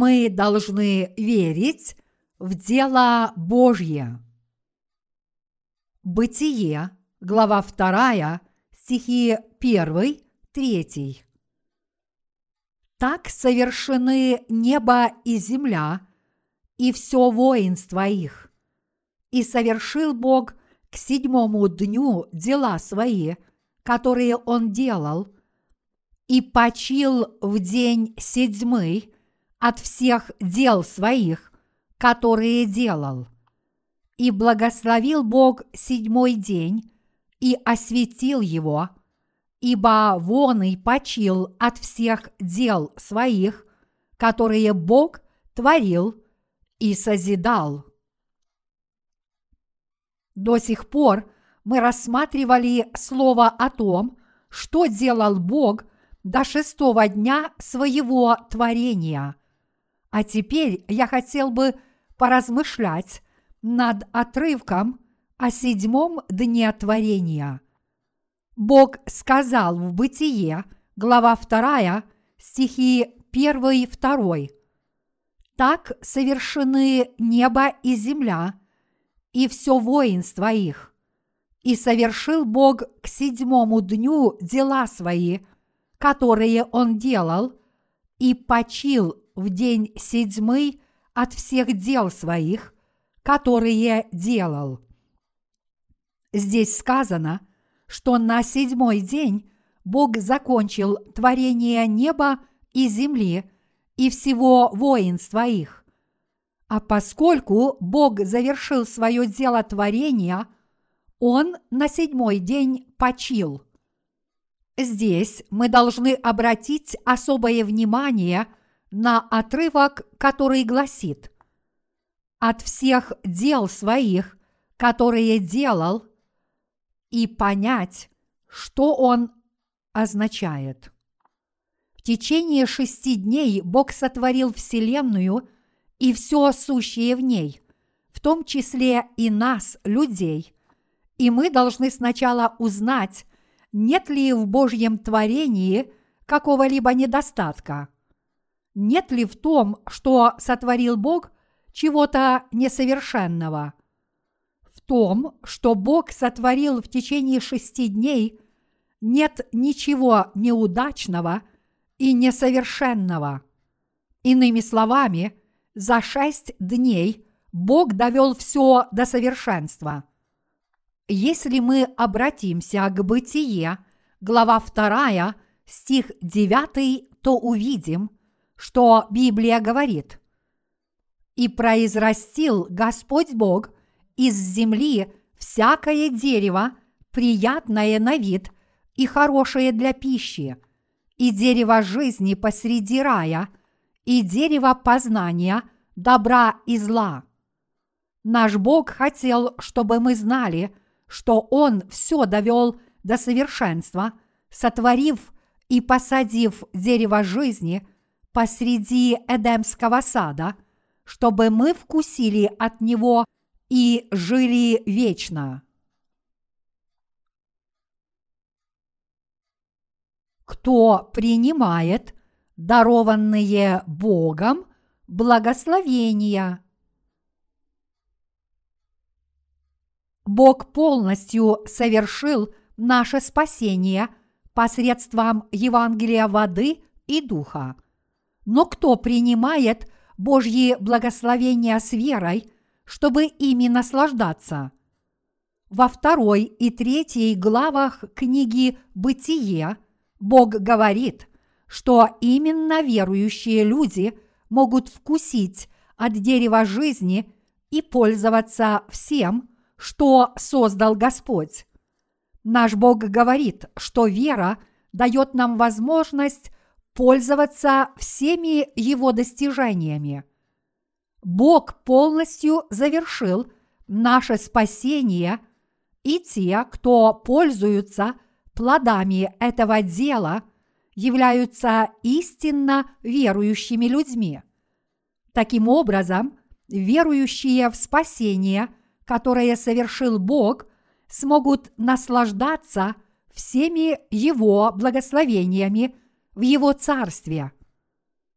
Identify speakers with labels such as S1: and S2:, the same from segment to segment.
S1: Мы должны верить в дело Божье. Бытие, глава 2, стихи 1, 3. Так совершены небо и земля, и все воинство их. И совершил Бог к седьмому дню дела свои, которые Он делал, и почил в день седьмый от всех дел своих, которые делал. И благословил Бог седьмой день и осветил его, ибо вон и почил от всех дел своих, которые Бог творил и созидал. До сих пор мы рассматривали слово о том, что делал Бог до шестого дня своего творения. А теперь я хотел бы поразмышлять над отрывком о седьмом дне творения. Бог сказал в Бытие, глава 2, стихи 1 и 2. Так совершены небо и земля, и все воинство их. И совершил Бог к седьмому дню дела свои, которые Он делал, и почил в день седьмый от всех дел своих, которые делал. Здесь сказано, что на седьмой день Бог закончил творение неба и земли и всего воинства их. А поскольку Бог завершил свое дело творения, Он на седьмой день почил. Здесь мы должны обратить особое внимание на отрывок, который гласит «От всех дел своих, которые делал, и понять, что он означает». В течение шести дней Бог сотворил Вселенную – и все сущее в ней, в том числе и нас, людей. И мы должны сначала узнать, нет ли в Божьем творении какого-либо недостатка. Нет ли в том, что сотворил Бог, чего-то несовершенного? В том, что Бог сотворил в течение шести дней, нет ничего неудачного и несовершенного. Иными словами, за шесть дней Бог довел все до совершенства. Если мы обратимся к Бытие, глава 2, стих 9, то увидим, что Библия говорит «И произрастил Господь Бог из земли всякое дерево, приятное на вид и хорошее для пищи, и дерево жизни посреди рая – и дерево познания добра и зла. Наш Бог хотел, чтобы мы знали, что Он все довел до совершенства, сотворив и посадив дерево жизни посреди Эдемского сада, чтобы мы вкусили от него и жили вечно. Кто принимает дарованные Богом благословения. Бог полностью совершил наше спасение посредством Евангелия воды и духа. Но кто принимает Божьи благословения с верой, чтобы ими наслаждаться? Во второй и третьей главах книги «Бытие» Бог говорит – что именно верующие люди могут вкусить от дерева жизни и пользоваться всем, что создал Господь. Наш Бог говорит, что вера дает нам возможность пользоваться всеми Его достижениями. Бог полностью завершил наше спасение, и те, кто пользуются плодами этого дела – являются истинно верующими людьми. Таким образом, верующие в спасение, которое совершил Бог, смогут наслаждаться всеми Его благословениями в Его Царстве.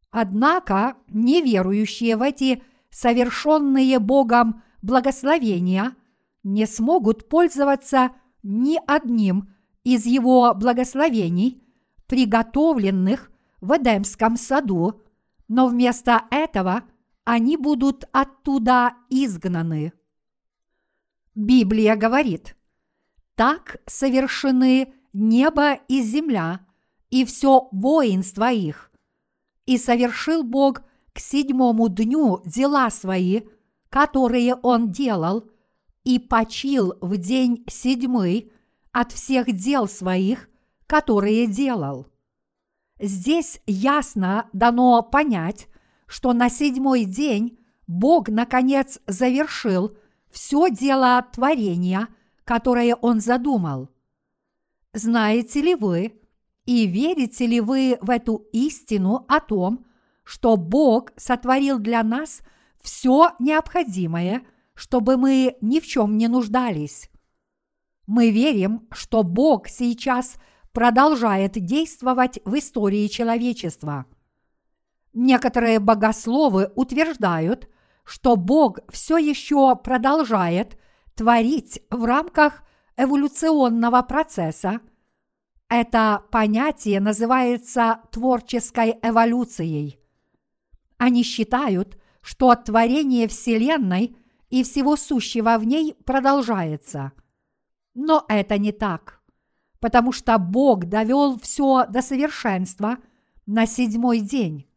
S1: Однако неверующие в эти совершенные Богом благословения не смогут пользоваться ни одним из его благословений, приготовленных в Эдемском саду, но вместо этого они будут оттуда изгнаны. Библия говорит, так совершены небо и земля, и все воинство их. И совершил Бог к седьмому дню дела свои, которые Он делал, и почил в день седьмый от всех дел своих, которые делал. Здесь ясно дано понять, что на седьмой день Бог, наконец, завершил все дело творения, которое Он задумал. Знаете ли вы и верите ли вы в эту истину о том, что Бог сотворил для нас все необходимое, чтобы мы ни в чем не нуждались? Мы верим, что Бог сейчас продолжает действовать в истории человечества. Некоторые богословы утверждают, что Бог все еще продолжает творить в рамках эволюционного процесса. Это понятие называется творческой эволюцией. Они считают, что творение Вселенной и всего сущего в ней продолжается. Но это не так, потому что Бог довел все до совершенства на седьмой день.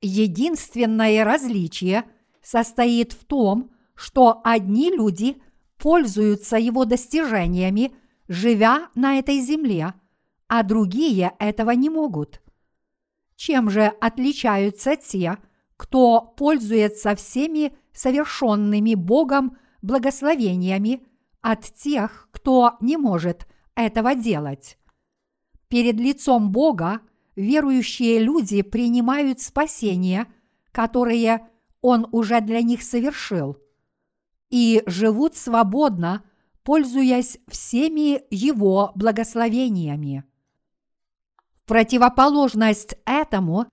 S1: Единственное различие состоит в том, что одни люди пользуются его достижениями, живя на этой земле, а другие этого не могут. Чем же отличаются те, кто пользуется всеми совершенными Богом благословениями от тех, кто не может этого делать? Перед лицом Бога верующие люди принимают спасение, которое Он уже для них совершил, и живут свободно, пользуясь всеми Его благословениями. В противоположность этому,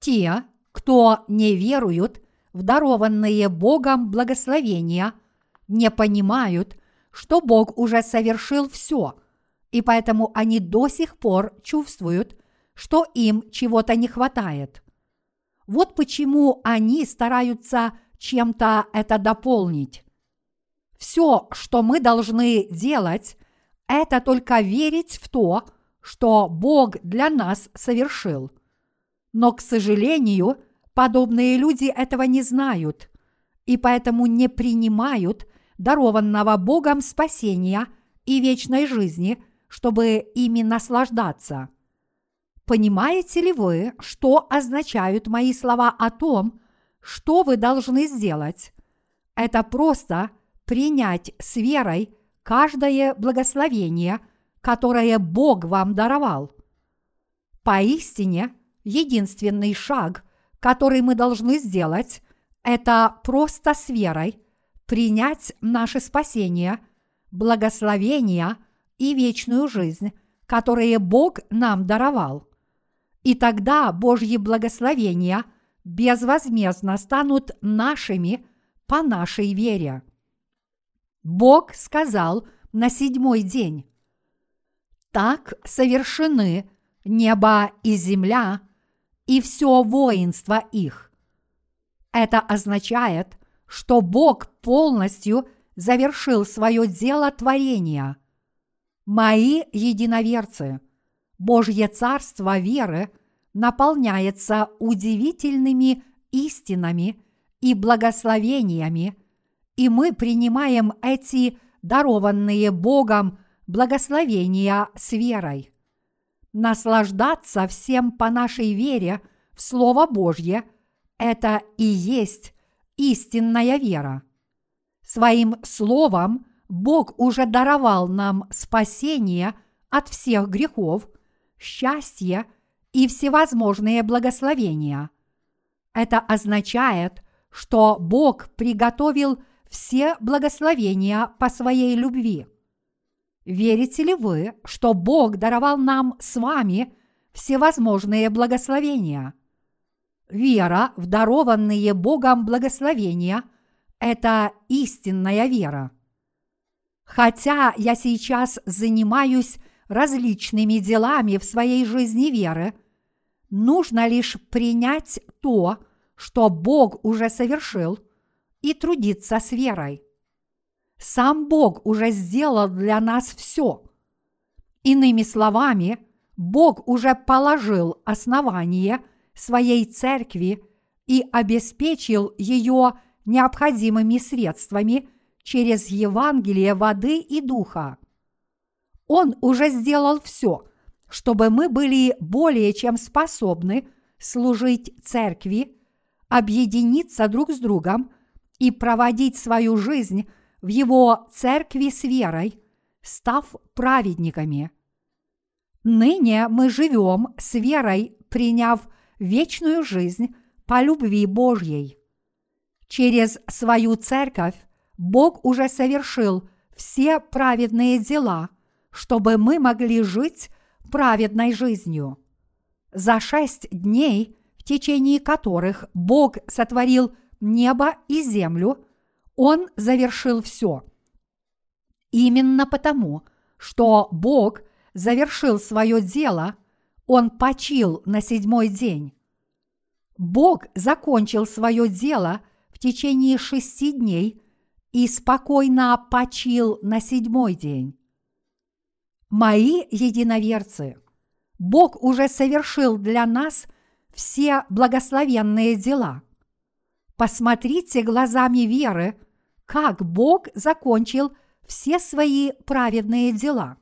S1: те, кто не веруют в дарованные Богом благословения, не понимают, что Бог уже совершил все, и поэтому они до сих пор чувствуют, что им чего-то не хватает. Вот почему они стараются чем-то это дополнить. Все, что мы должны делать, это только верить в то, что Бог для нас совершил. Но, к сожалению, подобные люди этого не знают и поэтому не принимают дарованного Богом спасения и вечной жизни, чтобы ими наслаждаться. Понимаете ли вы, что означают мои слова о том, что вы должны сделать? Это просто принять с верой каждое благословение, которое Бог вам даровал. Поистине, единственный шаг, который мы должны сделать, это просто с верой принять наше спасение, благословение и вечную жизнь, которые Бог нам даровал и тогда Божьи благословения безвозмездно станут нашими по нашей вере. Бог сказал на седьмой день, «Так совершены небо и земля, и все воинство их». Это означает, что Бог полностью завершил свое дело творения. Мои единоверцы – Божье царство веры наполняется удивительными истинами и благословениями, и мы принимаем эти дарованные Богом благословения с верой. Наслаждаться всем по нашей вере в Слово Божье – это и есть истинная вера. Своим Словом Бог уже даровал нам спасение от всех грехов – счастье и всевозможные благословения. Это означает, что Бог приготовил все благословения по своей любви. Верите ли вы, что Бог даровал нам с вами всевозможные благословения? Вера в дарованные Богом благословения – это истинная вера. Хотя я сейчас занимаюсь различными делами в своей жизни веры, нужно лишь принять то, что Бог уже совершил, и трудиться с верой. Сам Бог уже сделал для нас все. Иными словами, Бог уже положил основание своей церкви и обеспечил ее необходимыми средствами через Евангелие воды и духа. Он уже сделал все, чтобы мы были более чем способны служить церкви, объединиться друг с другом и проводить свою жизнь в его церкви с верой, став праведниками. Ныне мы живем с верой, приняв вечную жизнь по любви Божьей. Через свою церковь Бог уже совершил все праведные дела, чтобы мы могли жить праведной жизнью. За шесть дней, в течение которых Бог сотворил небо и землю, Он завершил все. Именно потому, что Бог завершил свое дело, Он почил на седьмой день. Бог закончил свое дело в течение шести дней и спокойно почил на седьмой день. Мои единоверцы, Бог уже совершил для нас все благословенные дела. Посмотрите глазами веры, как Бог закончил все свои праведные дела.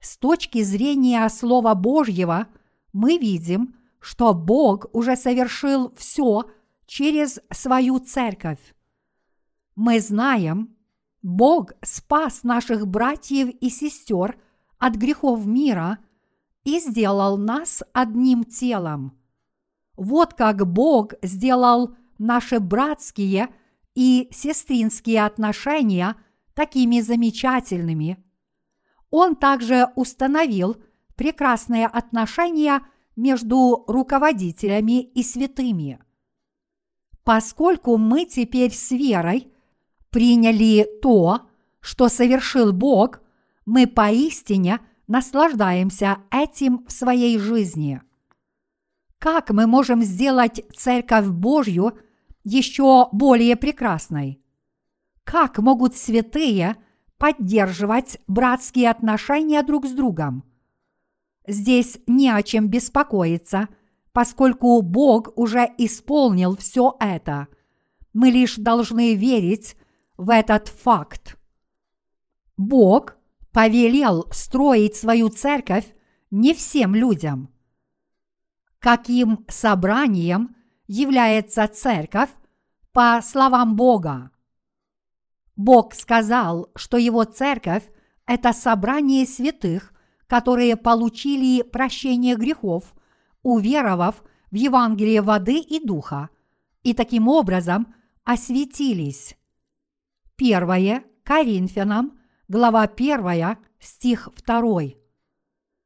S1: С точки зрения Слова Божьего мы видим, что Бог уже совершил все через свою церковь. Мы знаем, Бог спас наших братьев и сестер от грехов мира и сделал нас одним телом. Вот как Бог сделал наши братские и сестринские отношения такими замечательными. Он также установил прекрасные отношения между руководителями и святыми. Поскольку мы теперь с верой приняли то, что совершил Бог, мы поистине наслаждаемся этим в своей жизни. Как мы можем сделать Церковь Божью еще более прекрасной? Как могут святые поддерживать братские отношения друг с другом? Здесь не о чем беспокоиться, поскольку Бог уже исполнил все это. Мы лишь должны верить в этот факт. Бог повелел строить свою церковь не всем людям – каким собранием является церковь по словам Бога. Бог сказал, что его церковь – это собрание святых, которые получили прощение грехов, уверовав в Евангелие воды и духа, и таким образом осветились. Первое Коринфянам, глава 1, стих 2.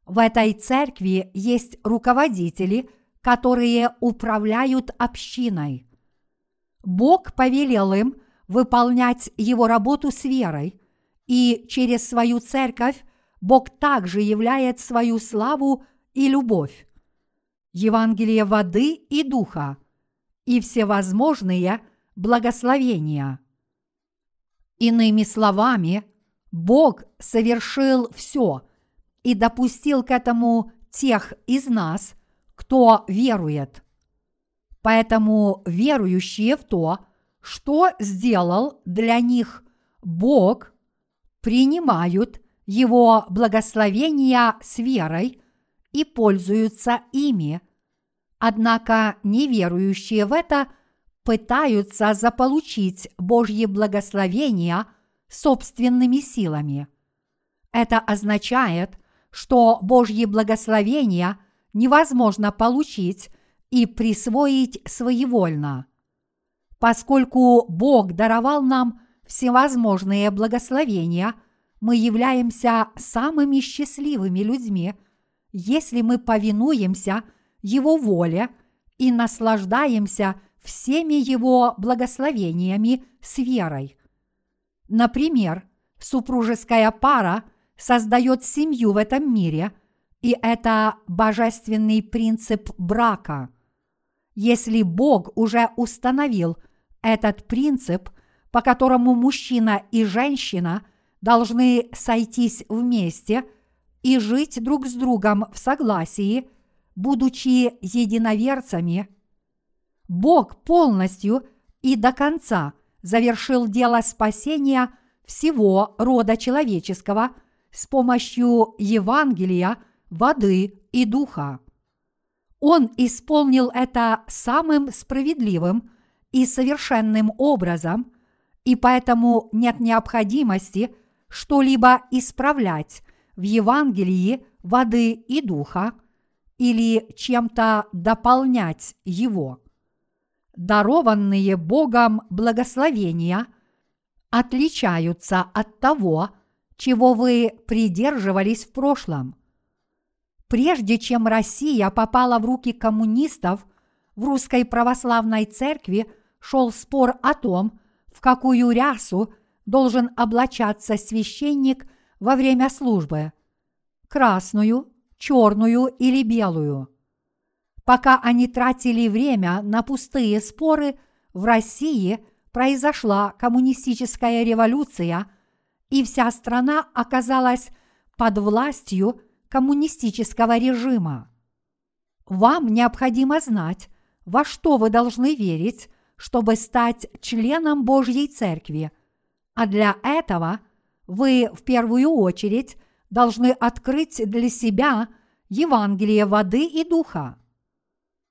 S1: В этой церкви есть руководители, которые управляют общиной. Бог повелел им выполнять его работу с верой, и через свою церковь Бог также являет свою славу и любовь. Евангелие воды и духа и всевозможные благословения. Иными словами, Бог совершил все – и допустил к этому тех из нас, кто верует. Поэтому верующие в то, что сделал для них Бог, принимают Его благословения с верой и пользуются ими. Однако неверующие в это пытаются заполучить Божье благословения собственными силами. Это означает, что Божьи благословения невозможно получить и присвоить своевольно. Поскольку Бог даровал нам всевозможные благословения, мы являемся самыми счастливыми людьми, если мы повинуемся Его воле и наслаждаемся всеми Его благословениями с верой. Например, супружеская пара создает семью в этом мире, и это божественный принцип брака. Если Бог уже установил этот принцип, по которому мужчина и женщина должны сойтись вместе и жить друг с другом в согласии, будучи единоверцами, Бог полностью и до конца завершил дело спасения всего рода человеческого с помощью Евангелия, воды и духа. Он исполнил это самым справедливым и совершенным образом, и поэтому нет необходимости что-либо исправлять в Евангелии воды и духа или чем-то дополнять его. Дарованные Богом благословения отличаются от того, чего вы придерживались в прошлом. Прежде чем Россия попала в руки коммунистов, в русской православной церкви шел спор о том, в какую рясу должен облачаться священник во время службы – красную, черную или белую. Пока они тратили время на пустые споры, в России произошла коммунистическая революция, и вся страна оказалась под властью коммунистического режима. Вам необходимо знать, во что вы должны верить, чтобы стать членом Божьей Церкви, а для этого вы в первую очередь должны открыть для себя Евангелие воды и духа.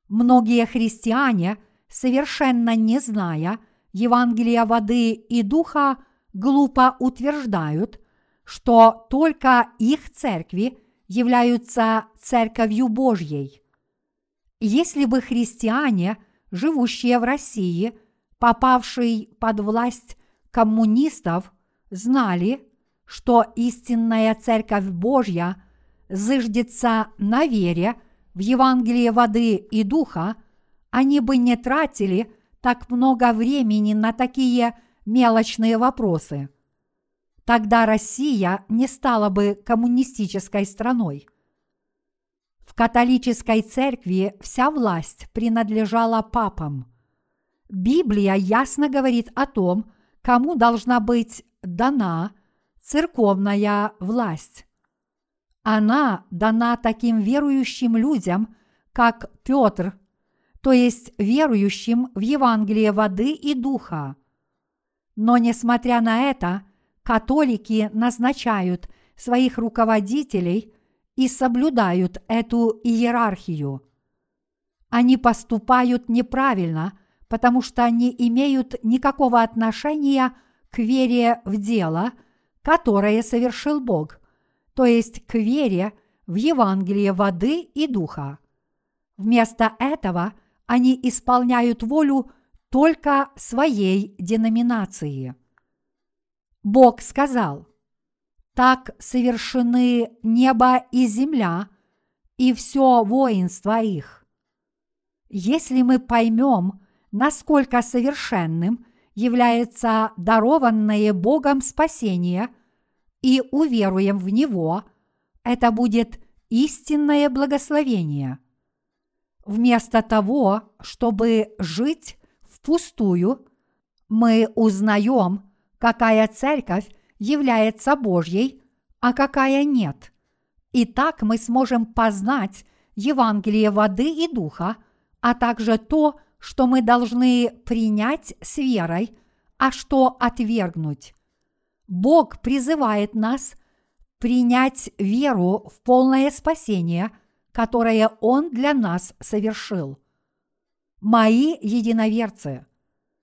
S1: Многие христиане, совершенно не зная Евангелия воды и духа, глупо утверждают, что только их церкви являются церковью Божьей. Если бы христиане, живущие в России, попавшие под власть коммунистов, знали, что истинная Церковь Божья зыждется на вере в Евангелие воды и духа, они бы не тратили так много времени на такие мелочные вопросы. Тогда Россия не стала бы коммунистической страной. В католической церкви вся власть принадлежала папам. Библия ясно говорит о том, кому должна быть дана церковная власть. Она дана таким верующим людям, как Петр, то есть верующим в Евангелие воды и духа. Но несмотря на это, католики назначают своих руководителей и соблюдают эту иерархию. Они поступают неправильно, потому что они имеют никакого отношения к вере в дело, которое совершил Бог, то есть к вере в Евангелие воды и духа. Вместо этого они исполняют волю только своей деноминации. Бог сказал, «Так совершены небо и земля, и все воинство их». Если мы поймем, насколько совершенным является дарованное Богом спасение и уверуем в Него, это будет истинное благословение. Вместо того, чтобы жить впустую, мы узнаем, какая церковь является Божьей, а какая нет. И так мы сможем познать Евангелие воды и духа, а также то, что мы должны принять с верой, а что отвергнуть. Бог призывает нас принять веру в полное спасение, которое Он для нас совершил. Мои единоверцы,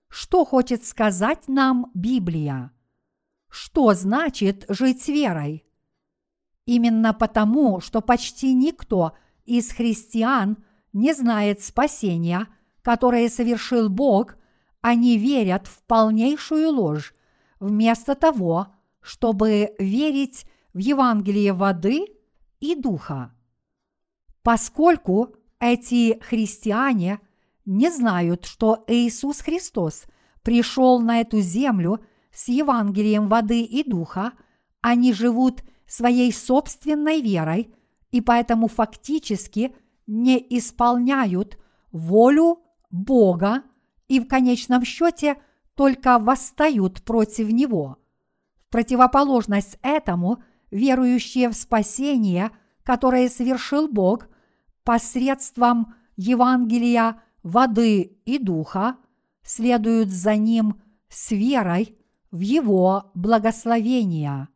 S1: что хочет сказать нам Библия? Что значит жить с верой? Именно потому, что почти никто из христиан не знает спасения – которые совершил Бог, они верят в полнейшую ложь, вместо того, чтобы верить в Евангелие воды и духа. Поскольку эти христиане не знают, что Иисус Христос пришел на эту землю с Евангелием воды и духа, они живут своей собственной верой и поэтому фактически не исполняют волю Бога и в конечном счете только восстают против Него. В противоположность этому верующие в спасение, которое совершил Бог посредством Евангелия воды и духа, следуют за Ним с верой в Его благословения.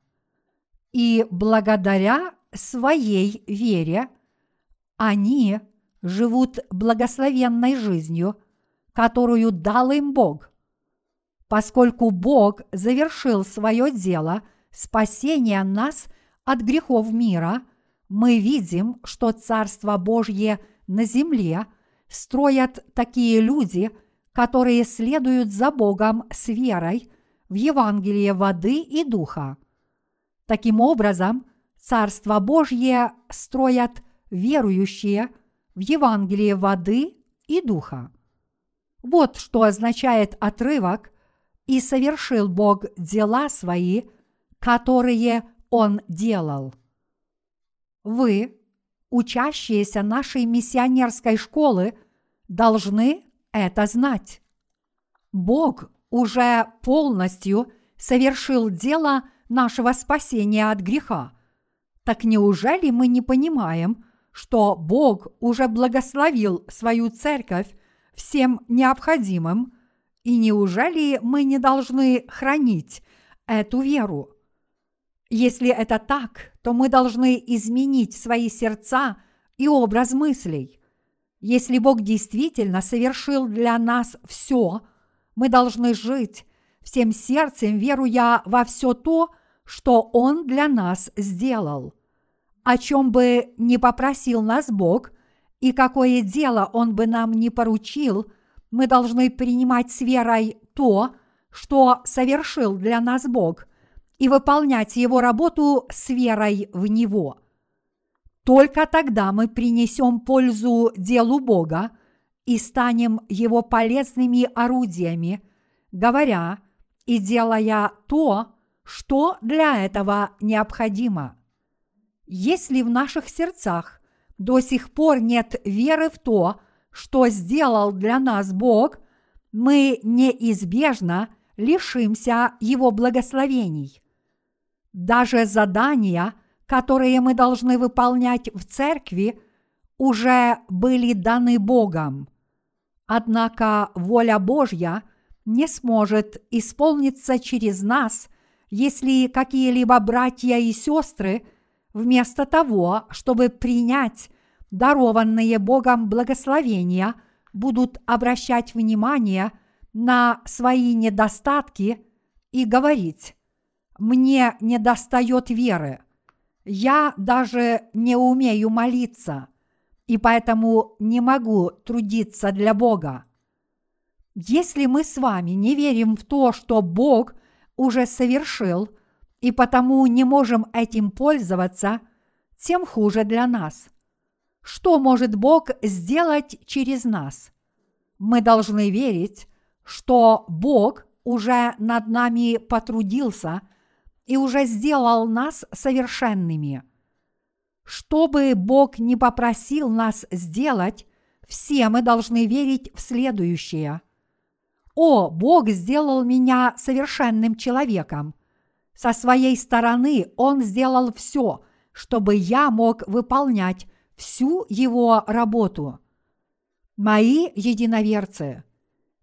S1: И благодаря своей вере они живут благословенной жизнью, которую дал им Бог. Поскольку Бог завершил свое дело спасения нас от грехов мира, мы видим, что Царство Божье на земле строят такие люди, которые следуют за Богом с верой в Евангелие воды и духа. Таким образом, Царство Божье строят верующие в Евангелие воды и духа. Вот что означает отрывок «И совершил Бог дела свои, которые Он делал». Вы, учащиеся нашей миссионерской школы, должны это знать. Бог уже полностью совершил дело нашего спасения от греха. Так неужели мы не понимаем, что Бог уже благословил свою церковь всем необходимым, и неужели мы не должны хранить эту веру? Если это так, то мы должны изменить свои сердца и образ мыслей. Если Бог действительно совершил для нас все, мы должны жить всем сердцем, веруя во все то, что Он для нас сделал. О чем бы ни попросил нас Бог, и какое дело Он бы нам не поручил, мы должны принимать с верой то, что совершил для нас Бог, и выполнять Его работу с верой в Него. Только тогда мы принесем пользу делу Бога и станем Его полезными орудиями, говоря и делая то, что для этого необходимо. Если в наших сердцах до сих пор нет веры в то, что сделал для нас Бог, мы неизбежно лишимся Его благословений. Даже задания, которые мы должны выполнять в церкви, уже были даны Богом. Однако воля Божья не сможет исполниться через нас если какие-либо братья и сестры вместо того, чтобы принять дарованные Богом благословения, будут обращать внимание на свои недостатки и говорить, «Мне недостает веры, я даже не умею молиться, и поэтому не могу трудиться для Бога». Если мы с вами не верим в то, что Бог – уже совершил, и потому не можем этим пользоваться, тем хуже для нас. Что может Бог сделать через нас? Мы должны верить, что Бог уже над нами потрудился и уже сделал нас совершенными. Что бы Бог не попросил нас сделать, все мы должны верить в следующее – «О, Бог сделал меня совершенным человеком!» Со своей стороны Он сделал все, чтобы я мог выполнять всю Его работу. Мои единоверцы,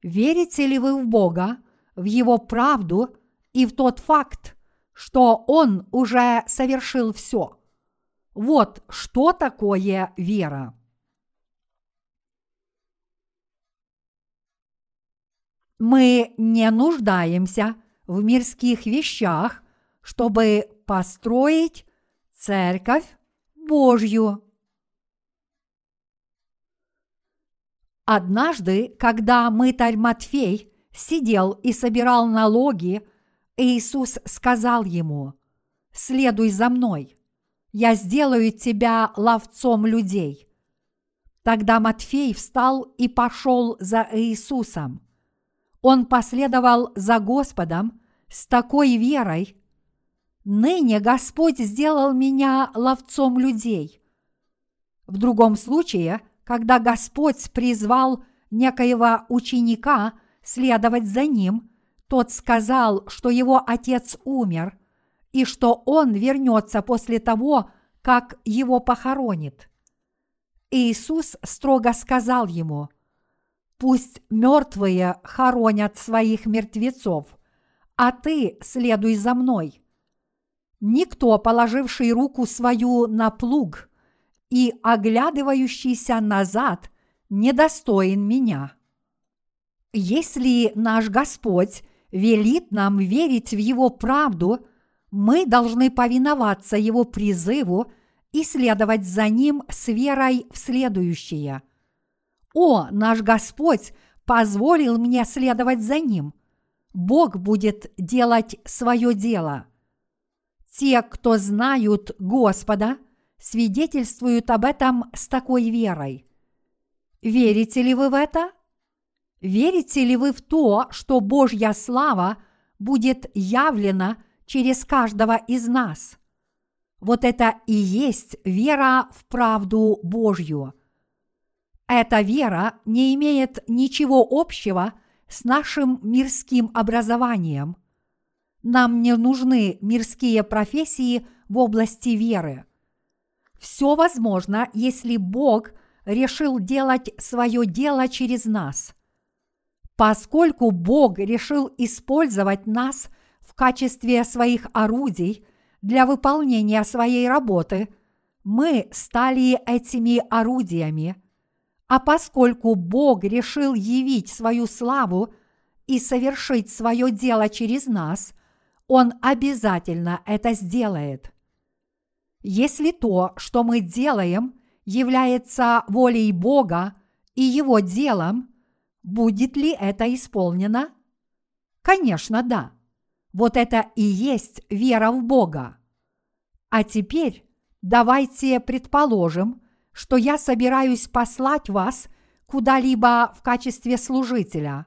S1: верите ли вы в Бога, в Его правду и в тот факт, что Он уже совершил все? Вот что такое вера. Мы не нуждаемся в мирских вещах, чтобы построить церковь Божью. Однажды, когда мытарь Матфей сидел и собирал налоги, Иисус сказал ему, «Следуй за мной, я сделаю тебя ловцом людей». Тогда Матфей встал и пошел за Иисусом. Он последовал за Господом с такой верой. Ныне Господь сделал меня ловцом людей. В другом случае, когда Господь призвал некоего ученика следовать за ним, тот сказал, что его отец умер, и что он вернется после того, как его похоронит. Иисус строго сказал ему, «Пусть мертвые хоронят своих мертвецов, а ты следуй за мной». Никто, положивший руку свою на плуг и оглядывающийся назад, недостоин меня. Если наш Господь велит нам верить в Его правду, мы должны повиноваться Его призыву и следовать за Ним с верой в следующее. О, наш Господь позволил мне следовать за Ним. Бог будет делать свое дело. Те, кто знают Господа, свидетельствуют об этом с такой верой. Верите ли вы в это? Верите ли вы в то, что Божья слава будет явлена через каждого из нас? Вот это и есть вера в правду Божью. Эта вера не имеет ничего общего с нашим мирским образованием. Нам не нужны мирские профессии в области веры. Все возможно, если Бог решил делать свое дело через нас. Поскольку Бог решил использовать нас в качестве своих орудий для выполнения своей работы, мы стали этими орудиями. А поскольку Бог решил явить свою славу и совершить свое дело через нас, Он обязательно это сделает. Если то, что мы делаем, является волей Бога и Его делом, будет ли это исполнено? Конечно, да. Вот это и есть вера в Бога. А теперь давайте предположим, что я собираюсь послать вас куда-либо в качестве служителя.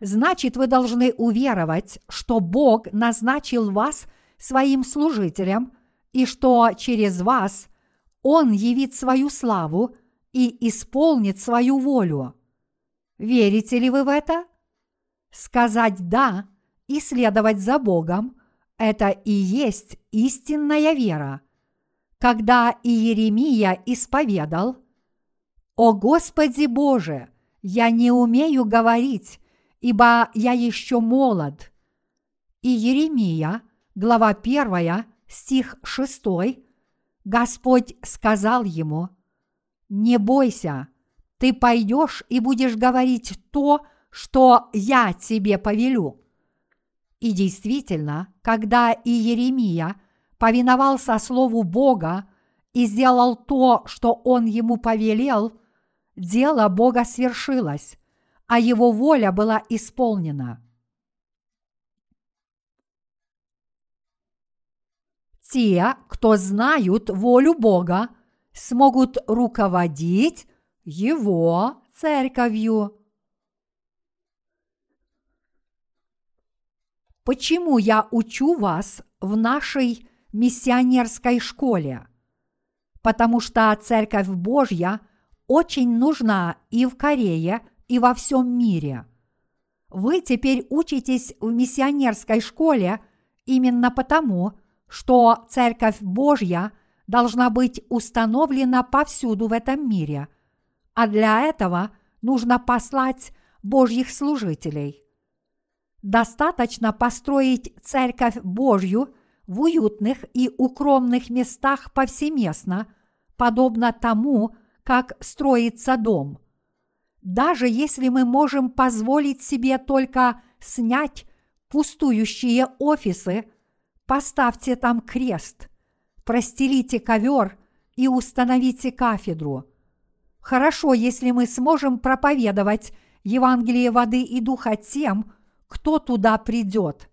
S1: Значит, вы должны уверовать, что Бог назначил вас своим служителем и что через вас Он явит свою славу и исполнит свою волю. Верите ли вы в это? Сказать «да» и следовать за Богом – это и есть истинная вера. Когда Иеремия исповедал «О Господи Боже, я не умею говорить, ибо я еще молод». И Еремия, глава 1, стих 6, Господь сказал ему, «Не бойся, ты пойдешь и будешь говорить то, что я тебе повелю». И действительно, когда Иеремия повиновался слову Бога и сделал то, что он ему повелел, дело Бога свершилось, а его воля была исполнена. Те, кто знают волю Бога, смогут руководить Его церковью. Почему я учу вас в нашей миссионерской школе? Потому что Церковь Божья очень нужна и в Корее, и во всем мире. Вы теперь учитесь в миссионерской школе именно потому, что Церковь Божья должна быть установлена повсюду в этом мире, а для этого нужно послать Божьих служителей. Достаточно построить Церковь Божью в уютных и укромных местах повсеместно, подобно тому, как строится дом. Даже если мы можем позволить себе только снять пустующие офисы, поставьте там крест, простелите ковер и установите кафедру. Хорошо, если мы сможем проповедовать Евангелие воды и духа тем, кто туда придет.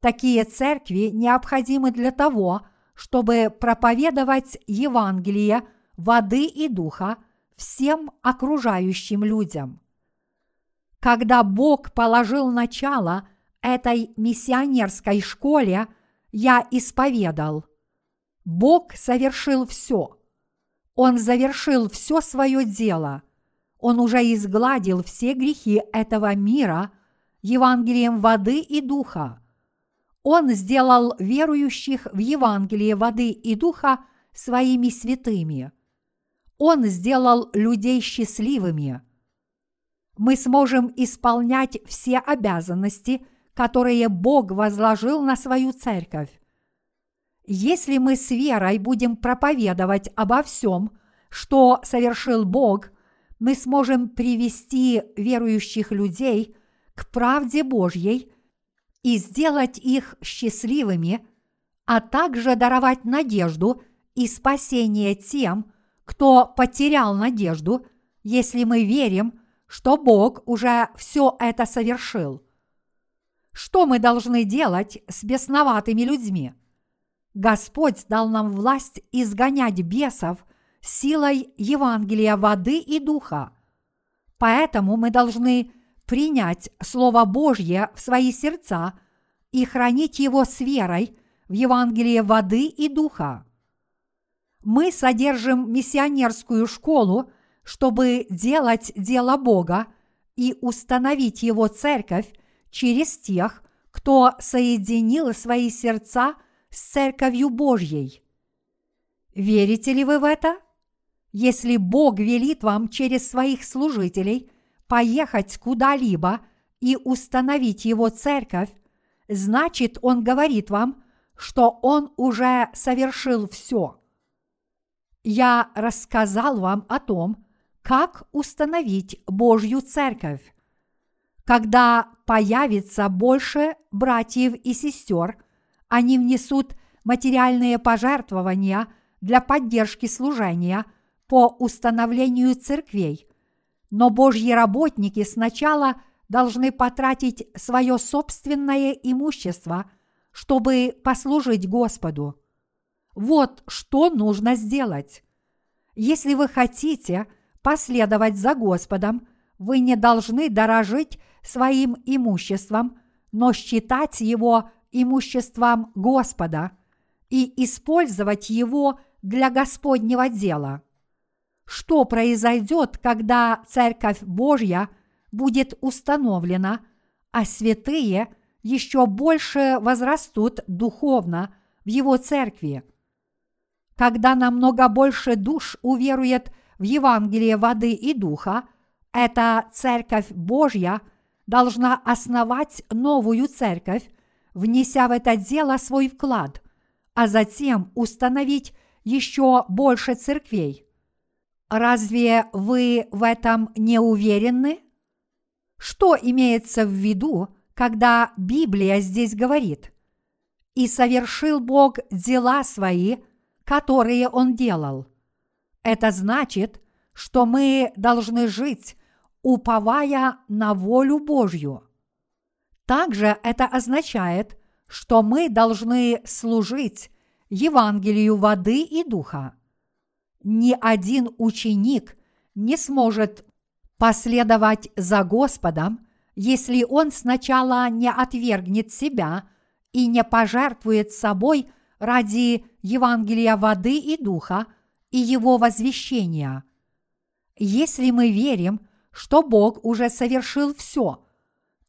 S1: Такие церкви необходимы для того, чтобы проповедовать Евангелие воды и духа всем окружающим людям. Когда Бог положил начало этой миссионерской школе, я исповедал. Бог совершил все. Он завершил все свое дело. Он уже изгладил все грехи этого мира Евангелием воды и духа. Он сделал верующих в Евангелие воды и духа своими святыми. Он сделал людей счастливыми. Мы сможем исполнять все обязанности, которые Бог возложил на свою церковь. Если мы с верой будем проповедовать обо всем, что совершил Бог, мы сможем привести верующих людей к правде Божьей и сделать их счастливыми, а также даровать надежду и спасение тем, кто потерял надежду, если мы верим, что Бог уже все это совершил. Что мы должны делать с бесноватыми людьми? Господь дал нам власть изгонять бесов силой Евангелия воды и духа. Поэтому мы должны принять Слово Божье в свои сердца и хранить его с верой в Евангелие воды и духа. Мы содержим миссионерскую школу, чтобы делать дело Бога и установить его церковь через тех, кто соединил свои сердца с Церковью Божьей. Верите ли вы в это? Если Бог велит вам через своих служителей поехать куда-либо и установить его церковь, значит, Он говорит вам, что Он уже совершил все. Я рассказал вам о том, как установить Божью церковь. Когда появится больше братьев и сестер, они внесут материальные пожертвования для поддержки служения по установлению церквей, но Божьи работники сначала должны потратить свое собственное имущество, чтобы послужить Господу. Вот что нужно сделать. Если вы хотите последовать за Господом, вы не должны дорожить своим имуществом, но считать его имуществом Господа и использовать его для Господнего дела. Что произойдет, когда Церковь Божья будет установлена, а святые еще больше возрастут духовно в Его Церкви? Когда намного больше душ уверует в Евангелие воды и духа, эта Церковь Божья должна основать новую церковь, внеся в это дело свой вклад, а затем установить еще больше церквей. Разве вы в этом не уверены? Что имеется в виду, когда Библия здесь говорит? «И совершил Бог дела свои, которые Он делал». Это значит, что мы должны жить, уповая на волю Божью. Также это означает, что мы должны служить Евангелию воды и духа. Ни один ученик не сможет последовать за Господом, если он сначала не отвергнет себя и не пожертвует собой ради Евангелия воды и духа и его возвещения. Если мы верим, что Бог уже совершил все –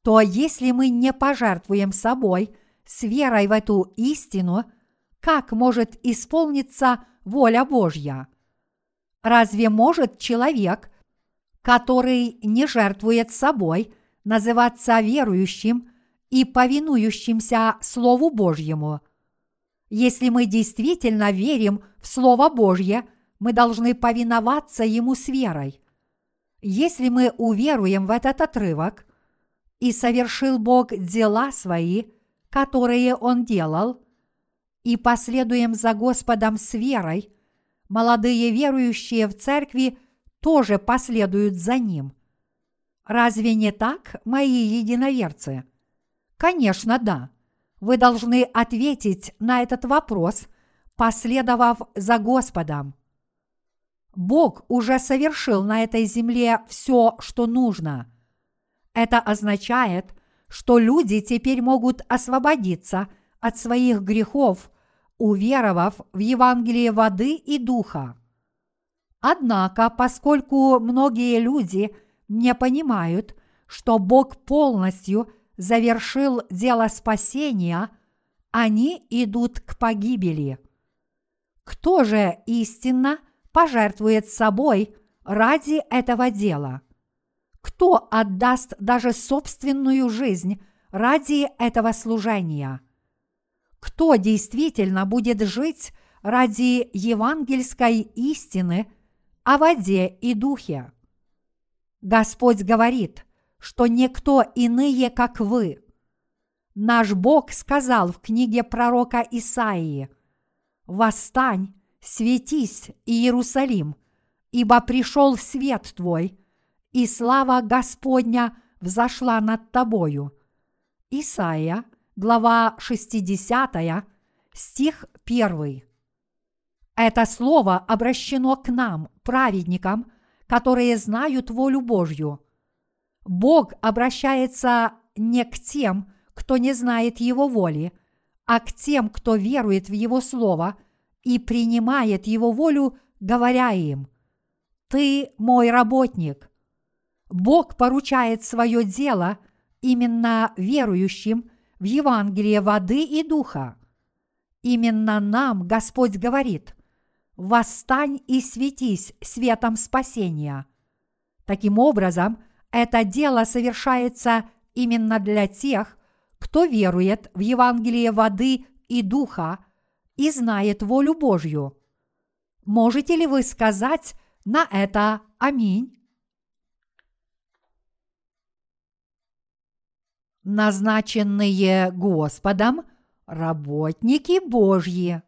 S1: то если мы не пожертвуем собой с верой в эту истину, как может исполниться воля Божья? Разве может человек, который не жертвует собой, называться верующим и повинующимся Слову Божьему? Если мы действительно верим в Слово Божье, мы должны повиноваться Ему с верой. Если мы уверуем в этот отрывок – и совершил Бог дела свои, которые Он делал, и последуем за Господом с верой, молодые верующие в церкви тоже последуют за Ним. Разве не так, мои единоверцы? Конечно, да. Вы должны ответить на этот вопрос, последовав за Господом. Бог уже совершил на этой земле все, что нужно. Это означает, что люди теперь могут освободиться от своих грехов, уверовав в Евангелие воды и духа. Однако, поскольку многие люди не понимают, что Бог полностью завершил дело спасения, они идут к погибели. Кто же истинно пожертвует собой ради этого дела? Кто отдаст даже собственную жизнь ради этого служения? Кто действительно будет жить ради евангельской истины о воде и духе? Господь говорит, что никто иные, как вы. Наш Бог сказал в книге пророка Исаии, «Восстань, светись, Иерусалим, ибо пришел свет твой, и слава Господня взошла над тобою». Исаия, глава 60, стих 1. Это слово обращено к нам, праведникам, которые знают волю Божью. Бог обращается не к тем, кто не знает Его воли, а к тем, кто верует в Его Слово и принимает Его волю, говоря им, «Ты мой работник». Бог поручает свое дело именно верующим в Евангелие воды и духа. Именно нам Господь говорит, «Восстань и светись светом спасения». Таким образом, это дело совершается именно для тех, кто верует в Евангелие воды и духа и знает волю Божью. Можете ли вы сказать на это «Аминь»? Назначенные Господом работники Божьи.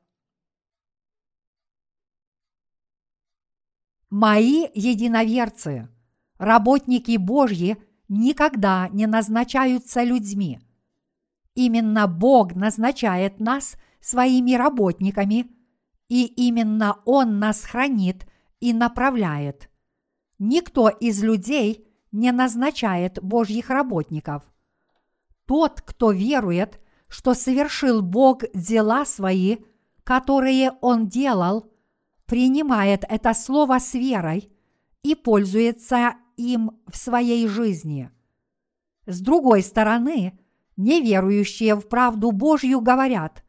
S1: Мои единоверцы, работники Божьи никогда не назначаются людьми. Именно Бог назначает нас своими работниками, и именно Он нас хранит и направляет. Никто из людей не назначает Божьих работников. Тот, кто верует, что совершил Бог дела свои, которые Он делал, принимает это слово с верой и пользуется им в своей жизни. С другой стороны, неверующие в правду Божью говорят,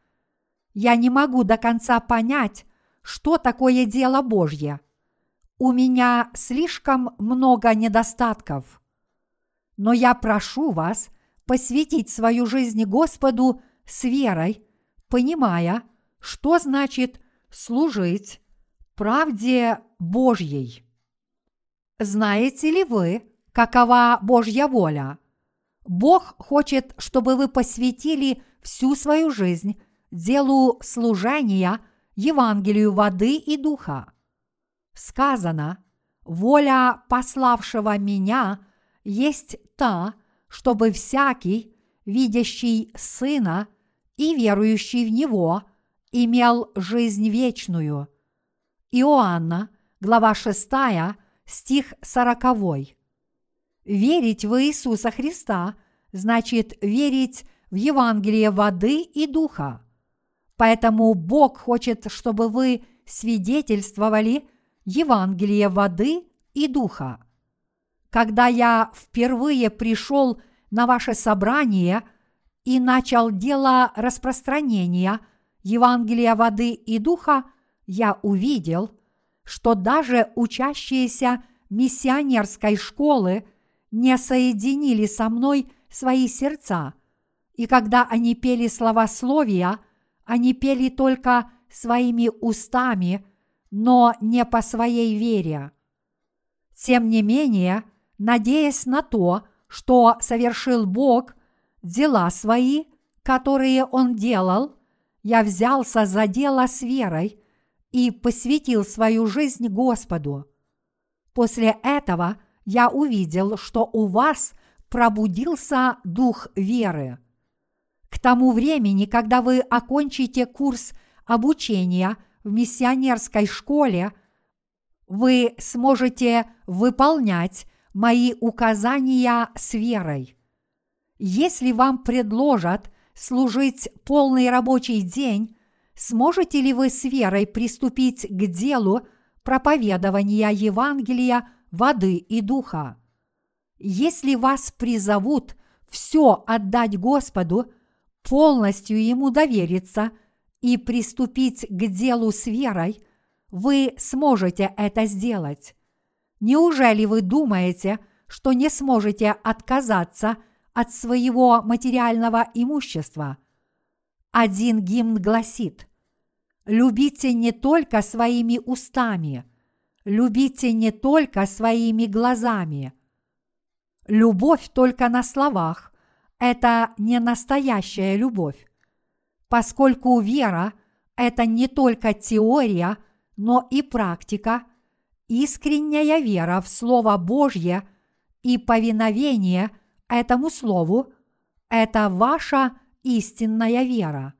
S1: «Я не могу до конца понять, что такое дело Божье. У меня слишком много недостатков. Но я прошу вас посвятить свою жизнь Господу с верой, понимая, что значит служить правде Божьей. Знаете ли вы, какова Божья воля? Бог хочет, чтобы вы посвятили всю свою жизнь делу служения Евангелию воды и духа. Сказано, воля пославшего меня есть та, чтобы всякий, видящий Сына и верующий в Него, имел жизнь вечную. Иоанна, глава 6, стих сороковой. Верить в Иисуса Христа значит верить в Евангелие воды и духа. Поэтому Бог хочет, чтобы вы свидетельствовали Евангелие воды и духа. Когда я впервые пришел на ваше собрание и начал дело распространения Евангелия воды и духа, я увидел, что даже учащиеся миссионерской школы не соединили со мной свои сердца, и когда они пели словословия, они пели только своими устами, но не по своей вере. Тем не менее, надеясь на то, что совершил Бог, дела свои, которые Он делал, я взялся за дело с верой – и посвятил свою жизнь Господу. После этого я увидел, что у вас пробудился дух веры. К тому времени, когда вы окончите курс обучения в миссионерской школе, вы сможете выполнять мои указания с верой. Если вам предложат служить полный рабочий день, сможете ли вы с верой приступить к делу проповедования Евангелия воды и духа? Если вас призовут все отдать Господу, полностью Ему довериться и приступить к делу с верой, вы сможете это сделать. Неужели вы думаете, что не сможете отказаться от своего материального имущества? Один гимн гласит «Любите не только своими устами, любите не только своими глазами». Любовь только на словах – это не настоящая любовь, поскольку вера – это не только теория, но и практика – искренняя вера в Слово Божье и повиновение этому Слову – это ваша истинная вера.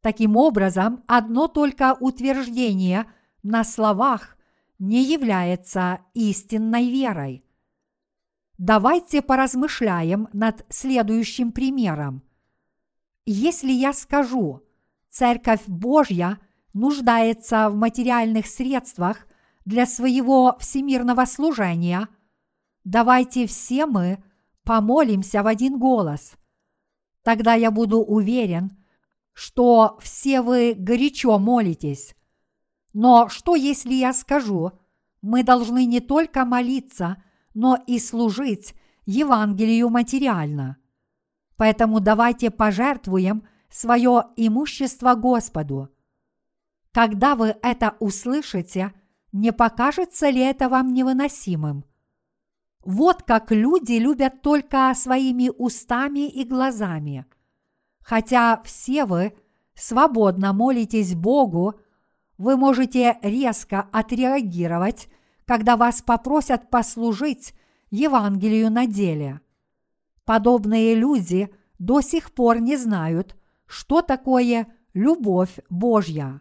S1: Таким образом, одно только утверждение на словах не является истинной верой. Давайте поразмышляем над следующим примером. Если я скажу, Церковь Божья нуждается в материальных средствах для своего всемирного служения, давайте все мы помолимся в один голос. Тогда я буду уверен, что все вы горячо молитесь. Но что если я скажу, мы должны не только молиться, но и служить Евангелию материально. Поэтому давайте пожертвуем свое имущество Господу. Когда вы это услышите – не покажется ли это вам невыносимым? Вот как люди любят только своими устами и глазами. Хотя все вы свободно молитесь Богу, вы можете резко отреагировать, когда вас попросят послужить Евангелию на деле. Подобные люди до сих пор не знают, что такое любовь Божья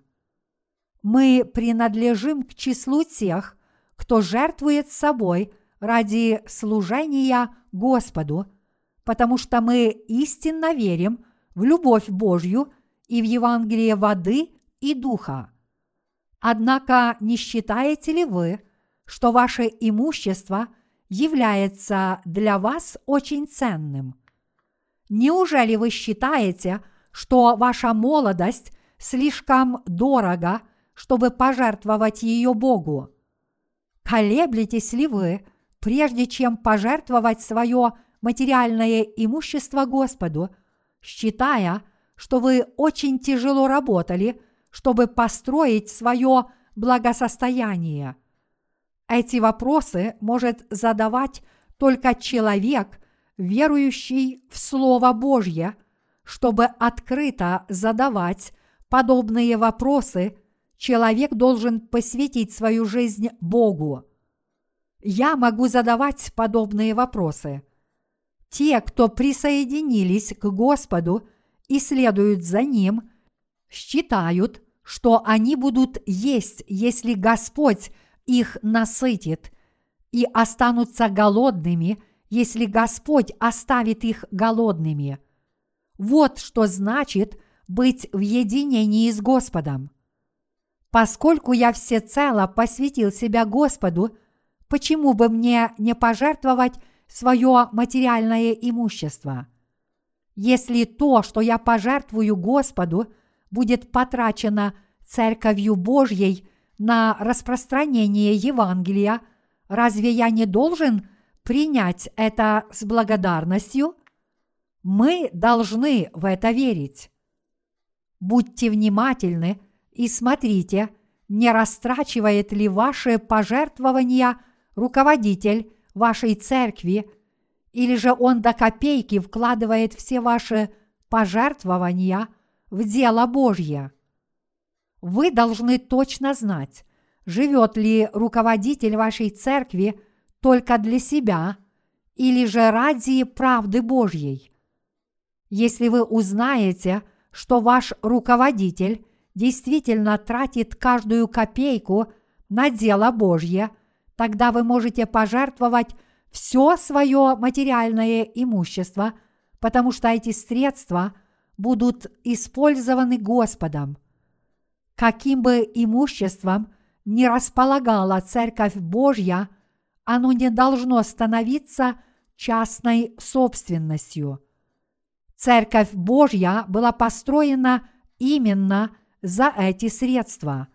S1: мы принадлежим к числу тех, кто жертвует собой ради служения Господу, потому что мы истинно верим в любовь Божью и в Евангелие воды и духа. Однако не считаете ли вы, что ваше имущество является для вас очень ценным? Неужели вы считаете, что ваша молодость слишком дорого – чтобы пожертвовать ее Богу? Колеблетесь ли вы, прежде чем пожертвовать свое материальное имущество Господу, считая, что вы очень тяжело работали, чтобы построить свое благосостояние? Эти вопросы может задавать только человек, верующий в Слово Божье, чтобы открыто задавать подобные вопросы человек должен посвятить свою жизнь Богу. Я могу задавать подобные вопросы. Те, кто присоединились к Господу и следуют за Ним, считают, что они будут есть, если Господь их насытит, и останутся голодными, если Господь оставит их голодными. Вот что значит быть в единении с Господом. Поскольку я всецело посвятил себя Господу, почему бы мне не пожертвовать свое материальное имущество? Если то, что я пожертвую Господу, будет потрачено Церковью Божьей на распространение Евангелия, разве я не должен принять это с благодарностью? Мы должны в это верить. Будьте внимательны – и смотрите, не растрачивает ли ваши пожертвования руководитель вашей церкви, или же он до копейки вкладывает все ваши пожертвования в дело Божье. Вы должны точно знать, живет ли руководитель вашей церкви только для себя или же ради правды Божьей. Если вы узнаете, что ваш руководитель действительно тратит каждую копейку на дело Божье, тогда вы можете пожертвовать все свое материальное имущество, потому что эти средства будут использованы Господом. Каким бы имуществом не располагала Церковь Божья, оно не должно становиться частной собственностью. Церковь Божья была построена именно за эти средства,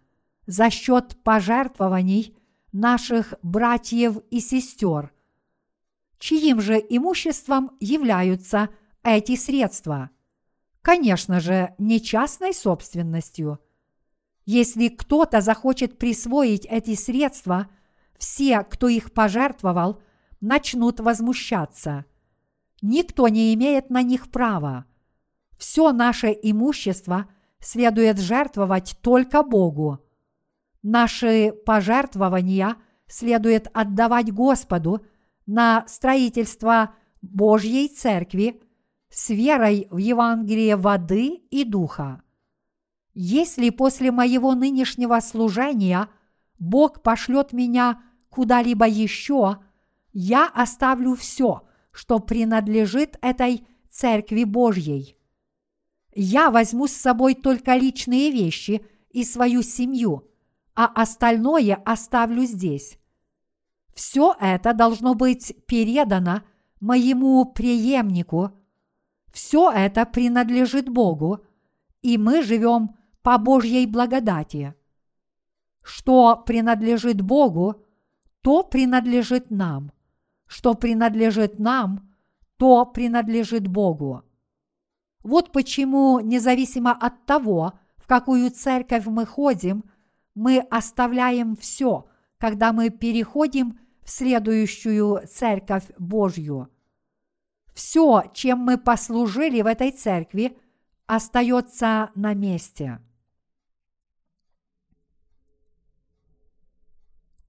S1: за счет пожертвований наших братьев и сестер. Чьим же имуществом являются эти средства? Конечно же, не частной собственностью. Если кто-то захочет присвоить эти средства, все, кто их пожертвовал, начнут возмущаться. Никто не имеет на них права. Все наше имущество следует жертвовать только Богу. Наши пожертвования следует отдавать Господу на строительство Божьей Церкви с верой в Евангелие воды и духа. Если после моего нынешнего служения Бог пошлет меня куда-либо еще, я оставлю все, что принадлежит этой Церкви Божьей. Я возьму с собой только личные вещи и свою семью, а остальное оставлю здесь. Все это должно быть передано моему преемнику. Все это принадлежит Богу, и мы живем по Божьей благодати. Что принадлежит Богу, то принадлежит нам. Что принадлежит нам, то принадлежит Богу. Вот почему, независимо от того, в какую церковь мы ходим, мы оставляем все, когда мы переходим в следующую церковь Божью. Все, чем мы послужили в этой церкви, остается на месте.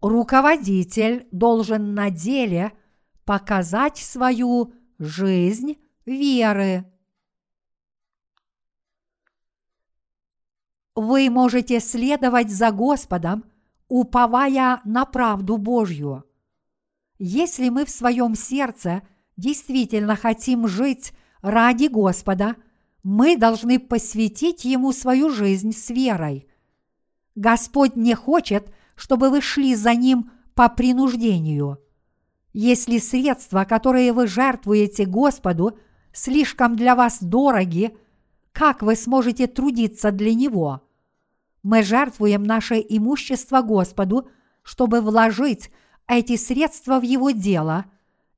S1: Руководитель должен на деле показать свою жизнь веры. Вы можете следовать за Господом, уповая на правду Божью. Если мы в своем сердце действительно хотим жить ради Господа, мы должны посвятить Ему свою жизнь с верой. Господь не хочет, чтобы вы шли за Ним по принуждению. Если средства, которые вы жертвуете Господу, слишком для вас дороги, как вы сможете трудиться для Него? Мы жертвуем наше имущество Господу, чтобы вложить эти средства в Его дело,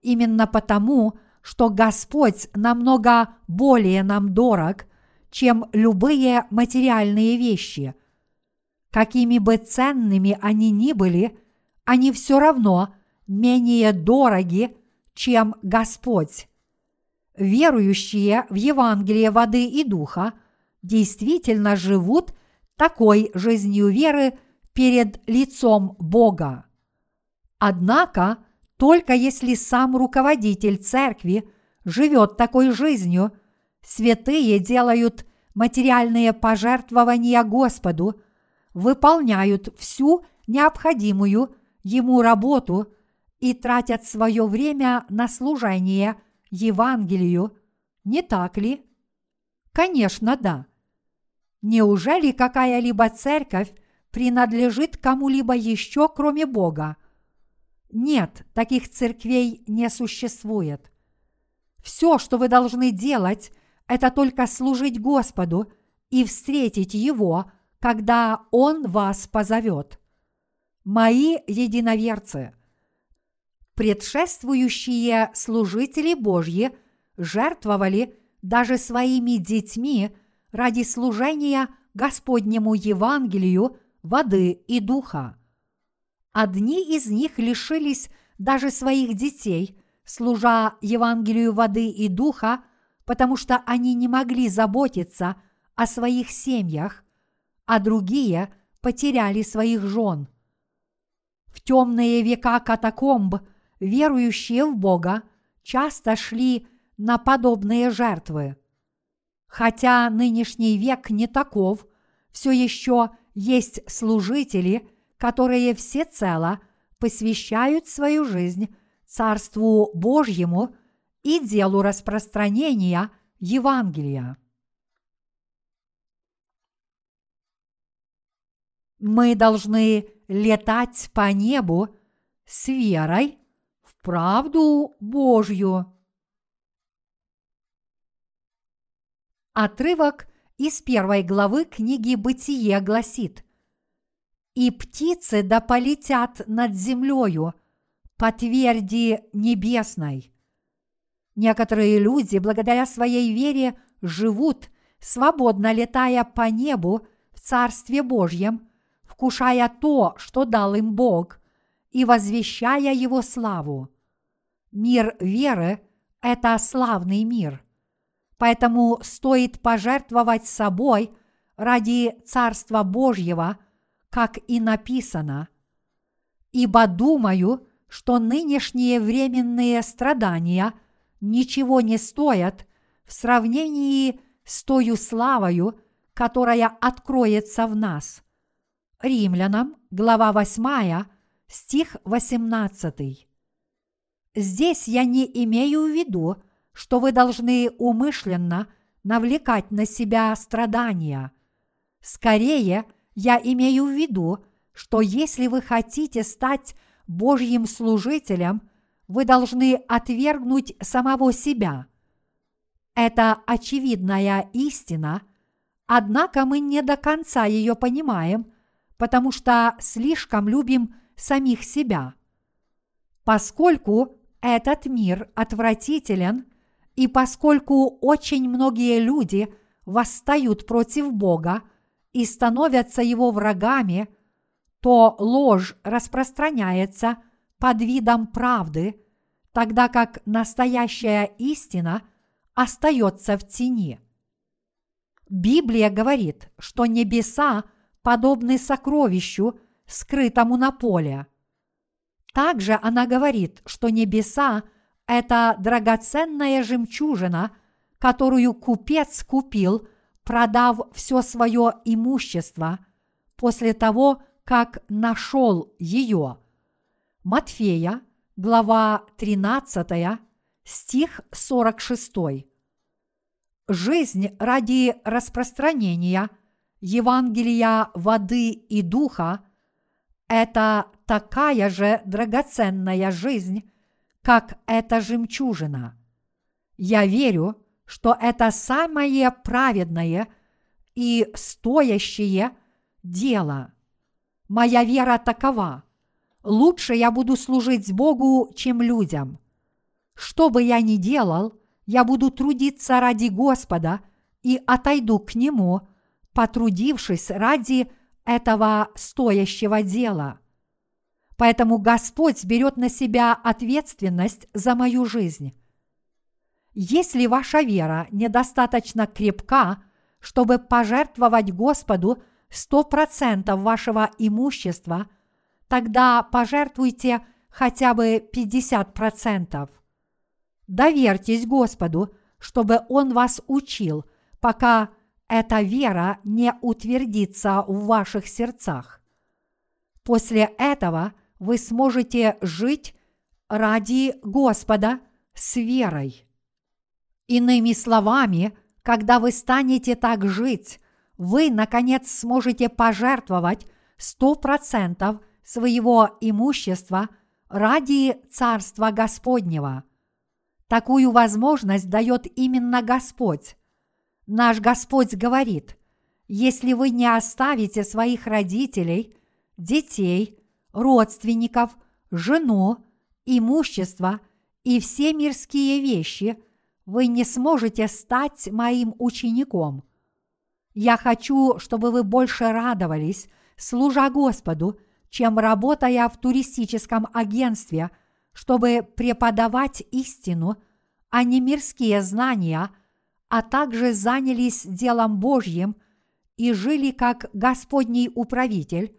S1: именно потому, что Господь намного более нам дорог, чем любые материальные вещи. Какими бы ценными они ни были, они все равно менее дороги, чем Господь. Верующие в Евангелие воды и духа действительно живут такой жизнью веры перед лицом Бога. Однако, только если сам руководитель церкви живет такой жизнью, святые делают материальные пожертвования Господу, выполняют всю необходимую ему работу и тратят свое время на служение Евангелию, не так ли? Конечно, да. Неужели какая-либо церковь принадлежит кому-либо еще, кроме Бога? Нет, таких церквей не существует. Все, что вы должны делать, это только служить Господу и встретить Его, когда Он вас позовет. Мои единоверцы, предшествующие служители Божьи жертвовали даже своими детьми – ради служения Господнему Евангелию воды и духа. Одни из них лишились даже своих детей, служа Евангелию воды и духа, потому что они не могли заботиться о своих семьях, а другие потеряли своих жен. В темные века катакомб верующие в Бога часто шли на подобные жертвы. Хотя нынешний век не таков, все еще есть служители, которые всецело посвящают свою жизнь Царству Божьему и делу распространения Евангелия. Мы должны летать по небу с верой в правду Божью. Отрывок из первой главы книги «Бытие» гласит «И птицы да полетят над землею по тверди небесной». Некоторые люди, благодаря своей вере, живут, свободно летая по небу в Царстве Божьем, вкушая то, что дал им Бог, и возвещая Его славу. Мир веры – это славный мир – Поэтому стоит пожертвовать собой ради Царства Божьего, как и написано. Ибо думаю, что нынешние временные страдания ничего не стоят в сравнении с тою славою, которая откроется в нас. Римлянам, глава 8, стих 18. Здесь я не имею в виду, что вы должны умышленно навлекать на себя страдания. Скорее, я имею в виду, что если вы хотите стать Божьим служителем, вы должны отвергнуть самого себя. Это очевидная истина, однако мы не до конца ее понимаем, потому что слишком любим самих себя. Поскольку этот мир отвратителен – и поскольку очень многие люди восстают против Бога и становятся его врагами, то ложь распространяется под видом правды, тогда как настоящая истина остается в тени. Библия говорит, что небеса подобны сокровищу, скрытому на поле. Также она говорит, что небеса – это драгоценная жемчужина, которую купец купил, продав все свое имущество после того, как нашел ее. Матфея, глава 13, стих 46. Жизнь ради распространения Евангелия воды и духа – это такая же драгоценная жизнь, как эта жемчужина. Я верю, что это самое праведное и стоящее дело. Моя вера такова. Лучше я буду служить Богу, чем людям. Что бы я ни делал, я буду трудиться ради Господа и отойду к Нему, потрудившись ради этого стоящего дела. Поэтому Господь берет на себя ответственность за мою жизнь. Если ваша вера недостаточно крепка, чтобы пожертвовать Господу 100% вашего имущества, тогда пожертвуйте хотя бы 50%. Доверьтесь Господу, чтобы Он вас учил, пока эта вера не утвердится в ваших сердцах. После этого – вы сможете жить ради Господа с верой. Иными словами, когда вы станете так жить, вы, наконец, сможете пожертвовать 100% своего имущества ради Царства Господнего. Такую возможность дает именно Господь. Наш Господь говорит, если вы не оставите своих родителей, детей, родственников, жену, имущество и все мирские вещи, вы не сможете стать моим учеником. Я хочу, чтобы вы больше радовались, служа Господу, чем работая в туристическом агентстве, чтобы преподавать истину, а не мирские знания, а также занялись делом Божьим и жили как Господний управитель,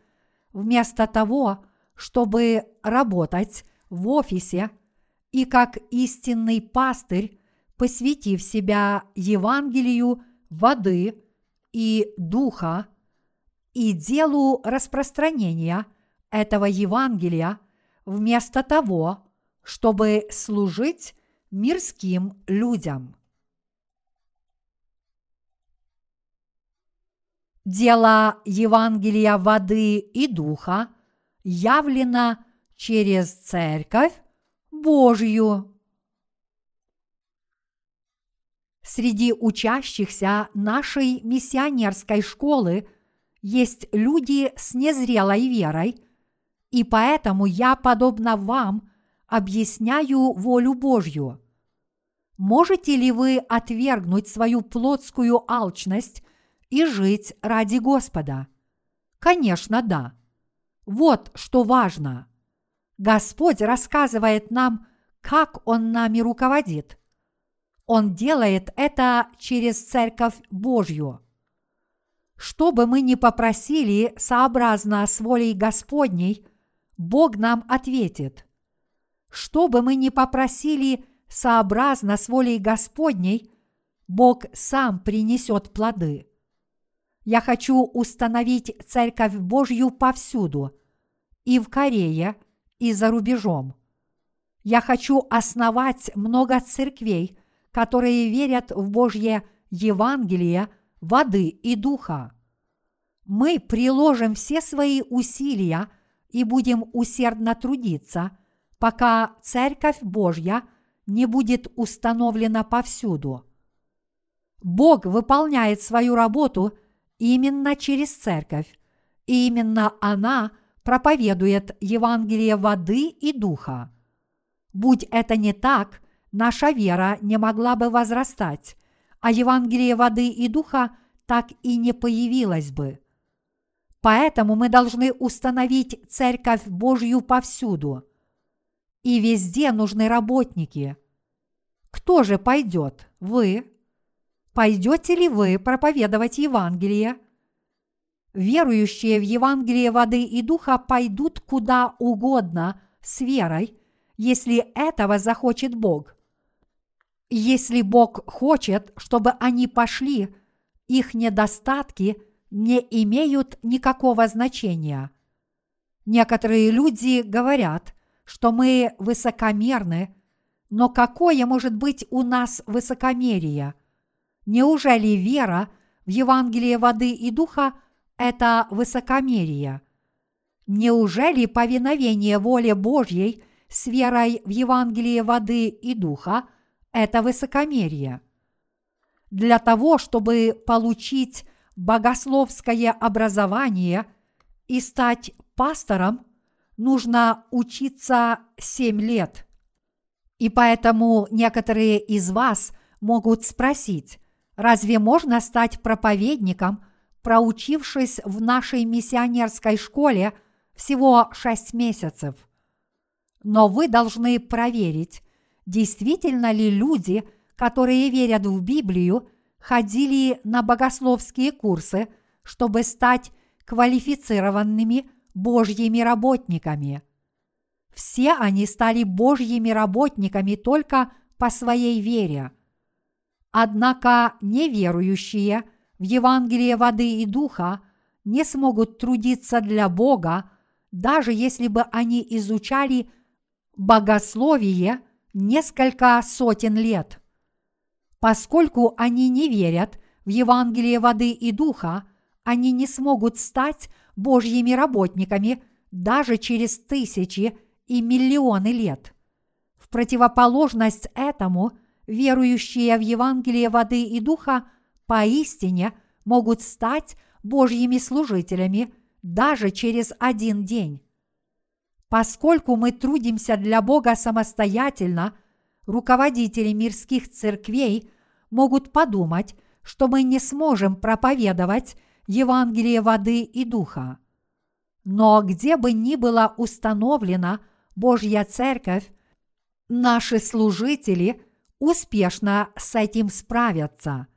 S1: вместо того, чтобы работать в офисе и как истинный пастырь, посвятив себя Евангелию воды и духа и делу распространения этого Евангелия вместо того, чтобы служить мирским людям. Дело Евангелия воды и духа явлено через Церковь Божью. Среди учащихся нашей миссионерской школы есть люди с незрелой верой, и поэтому я, подобно вам, объясняю волю Божью. Можете ли вы отвергнуть свою плотскую алчность и жить ради Господа? Конечно, да. Вот что важно. Господь рассказывает нам, как Он нами руководит. Он делает это через Церковь Божью. Что бы мы ни попросили сообразно с волей Господней, Бог нам ответит. Что бы мы ни попросили сообразно с волей Господней, Бог сам принесет плоды. Я хочу установить Церковь Божью повсюду, и в Корее, и за рубежом. Я хочу основать много церквей, которые верят в Божье Евангелие воды и духа. Мы приложим все свои усилия и будем усердно трудиться, пока Церковь Божья не будет установлена повсюду. Бог выполняет свою работу именно через Церковь, и именно она проповедует Евангелие воды и духа. Будь это не так, наша вера не могла бы возрастать, а Евангелие воды и духа так и не появилось бы. Поэтому мы должны установить Церковь Божью повсюду. И везде нужны работники. Кто же пойдет? Вы? Пойдете ли вы проповедовать Евангелие? Верующие в Евангелие воды и духа пойдут куда угодно с верой, если этого захочет Бог. Если Бог хочет, чтобы они пошли, их недостатки не имеют никакого значения. Некоторые люди говорят, что мы высокомерны, но какое может быть у нас высокомерие? Неужели вера в Евангелие воды и духа – это высокомерие? Неужели повиновение воле Божьей с верой в Евангелие воды и духа – это высокомерие. Для того, чтобы получить богословское образование и стать пастором, нужно учиться семь лет. И поэтому некоторые из вас могут спросить, разве можно стать проповедником, проучившись в нашей миссионерской школе всего шесть месяцев? Но вы должны проверить, действительно ли люди, которые верят в Библию, ходили на богословские курсы, чтобы стать квалифицированными Божьими работниками. Все они стали Божьими работниками только по своей вере. Однако неверующие в Евангелие воды и духа не смогут трудиться для Бога, даже если бы они изучали богословие – несколько сотен лет. Поскольку они не верят в Евангелие воды и духа, они не смогут стать Божьими работниками даже через тысячи и миллионы лет. В противоположность этому, верующие в Евангелие воды и духа поистине могут стать Божьими служителями даже через один день. Поскольку мы трудимся для Бога самостоятельно, руководители мирских церквей могут подумать, что мы не сможем проповедовать Евангелие воды и духа. Но где бы ни была установлена Божья церковь, наши служители успешно с этим справятся.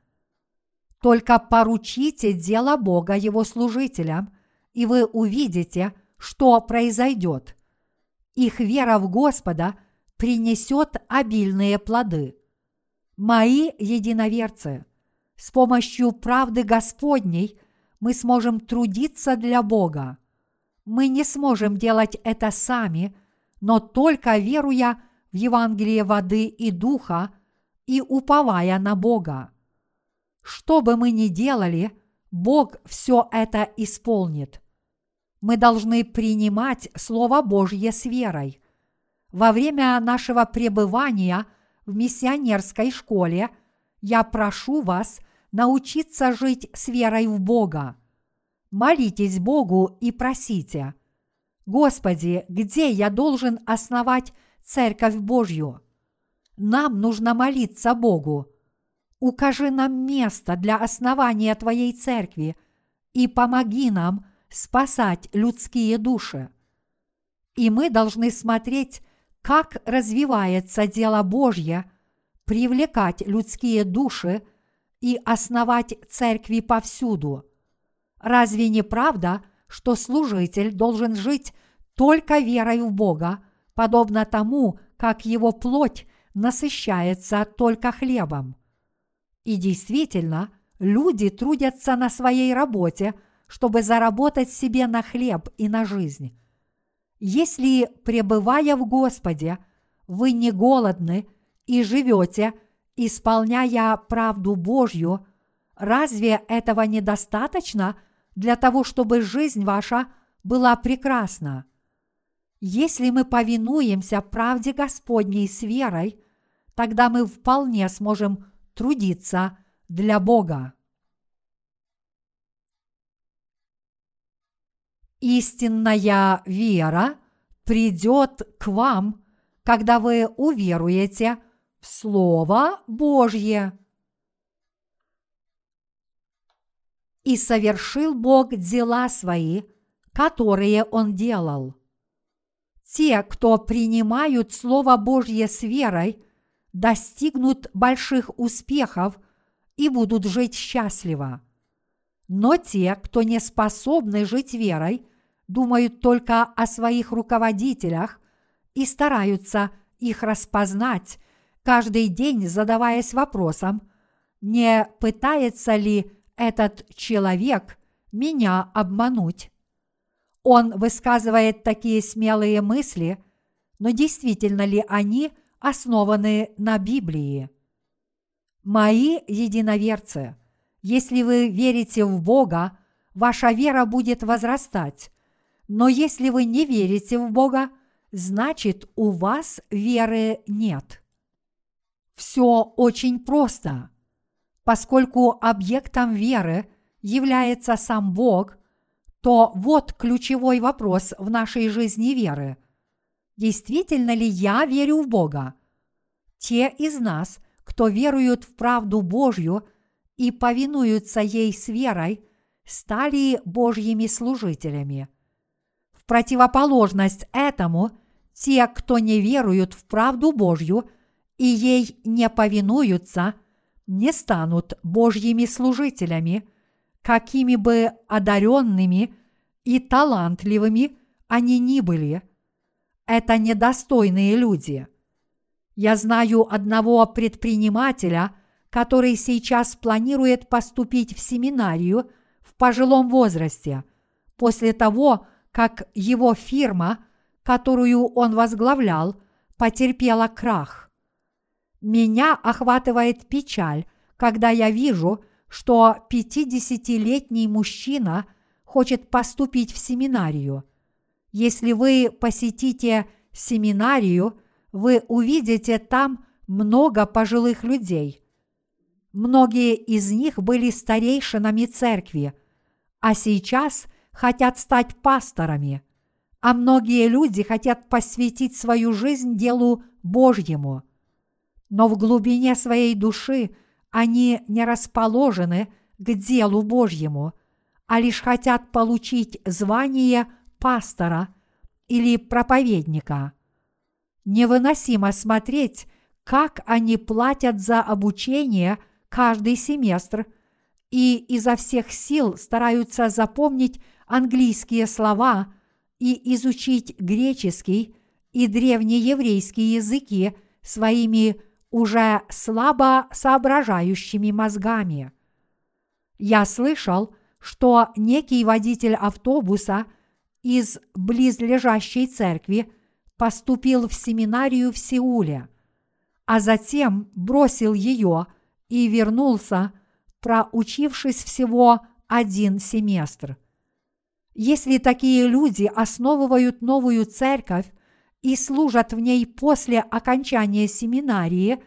S1: Только поручите дело Бога его служителям, и вы увидите, что произойдет – их вера в Господа принесет обильные плоды. Мои единоверцы, с помощью правды Господней мы сможем трудиться для Бога. Мы не сможем делать это сами, но только веруя в Евангелие воды и духа и уповая на Бога. Что бы мы ни делали, Бог все это исполнит. Мы должны принимать Слово Божье с верой. Во время нашего пребывания в миссионерской школе я прошу вас научиться жить с верой в Бога. Молитесь Богу и просите, Господи, где я должен основать Церковь Божью? Нам нужно молиться Богу. Укажи нам место для основания Твоей Церкви и помоги нам спасать людские души. И мы должны смотреть, как развивается дело Божье, привлекать людские души и основать церкви повсюду. Разве не правда, что служитель должен жить только верой в Бога, подобно тому, как его плоть насыщается только хлебом. И действительно, люди трудятся на своей работе, чтобы заработать себе на хлеб и на жизнь. Если, пребывая в Господе, вы не голодны и живете, исполняя правду Божью, разве этого недостаточно для того, чтобы жизнь ваша была прекрасна? Если мы повинуемся правде Господней с верой, тогда мы вполне сможем трудиться для Бога. Истинная вера придет к вам, когда вы уверуете в Слово Божье. И совершил Бог дела свои, которые Он делал – те, кто принимают Слово Божье с верой, достигнут больших успехов и будут жить счастливо. Но те, кто не способны жить верой, думают только о своих руководителях и стараются их распознать, каждый день задаваясь вопросом, не пытается ли этот человек меня обмануть. Он высказывает такие смелые мысли, но действительно ли они основаны на Библии? Мои единоверцы, если вы верите в Бога, ваша вера будет возрастать. Но если вы не верите в Бога, значит у вас веры нет. Все очень просто. Поскольку объектом веры является сам Бог – то вот ключевой вопрос в нашей жизни веры. Действительно ли я верю в Бога? Те из нас, кто веруют в правду Божью и повинуются ей с верой, стали Божьими служителями. В противоположность этому, те, кто не веруют в правду Божью и ей не повинуются, не станут Божьими служителями – какими бы одаренными и талантливыми они ни были. Это недостойные люди. Я знаю одного предпринимателя, который сейчас планирует поступить в семинарию в пожилом возрасте, после того, как его фирма, которую он возглавлял, потерпела крах. Меня охватывает печаль, когда я вижу, что 50-летний мужчина хочет поступить в семинарию. Если вы посетите семинарию, вы увидите там много пожилых людей. Многие из них были старейшинами церкви, а сейчас хотят стать пасторами, а многие люди хотят посвятить свою жизнь делу Божьему. Но в глубине своей души – они не расположены к делу Божьему, а лишь хотят получить звание пастора или проповедника. Невыносимо смотреть, как они платят за обучение каждый семестр и изо всех сил стараются запомнить английские слова и изучить греческий и древнееврейский языки своими уже слабо соображающими мозгами. Я слышал, что некий водитель автобуса из близлежащей церкви поступил в семинарию в Сеуле, а затем бросил ее и вернулся, проучившись всего один семестр. Если такие люди основывают новую церковь и служат в ней после окончания семинарии,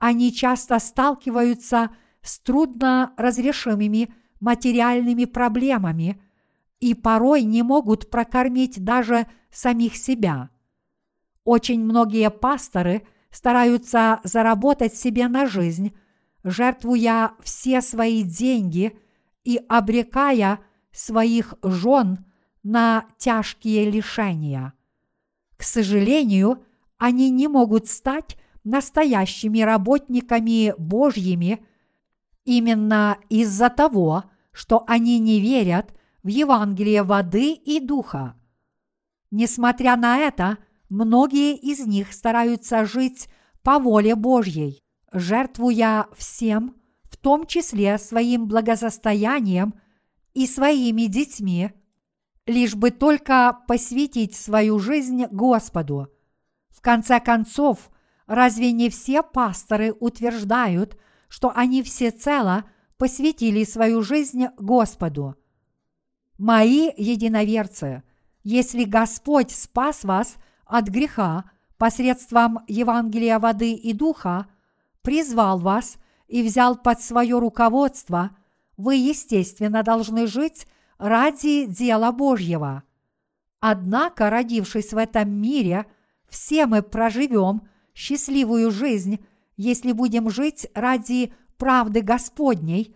S1: они часто сталкиваются с трудно разрешимыми материальными проблемами и порой не могут прокормить даже самих себя. Очень многие пасторы стараются заработать себе на жизнь, жертвуя все свои деньги и обрекая своих жен на тяжкие лишения. К сожалению, они не могут стать настоящими работниками Божьими именно из-за того, что они не верят в Евангелие воды и духа. Несмотря на это, многие из них стараются жить по воле Божьей, жертвуя всем, в том числе своим благосостоянием и своими детьми, лишь бы только посвятить свою жизнь Господу. В конце концов, разве не все пасторы утверждают, что они всецело посвятили свою жизнь Господу? Мои единоверцы, если Господь спас вас от греха посредством Евангелия воды и духа, призвал вас и взял под свое руководство, вы, естественно, должны жить ради дела Божьего. Однако, родившись в этом мире, все мы проживем счастливую жизнь, если будем жить ради правды Господней,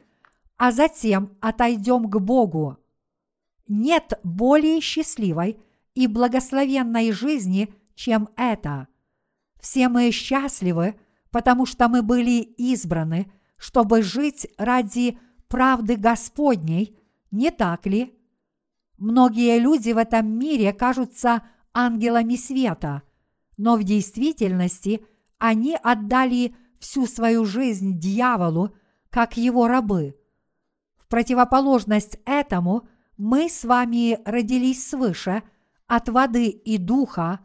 S1: а затем отойдем к Богу. Нет более счастливой и благословенной жизни, чем это. Все мы счастливы, потому что мы были избраны, чтобы жить ради правды Господней, не так ли? Многие люди в этом мире кажутся ангелами света, но в действительности они отдали всю свою жизнь дьяволу, как его рабы. В противоположность этому мы с вами родились свыше от воды и духа,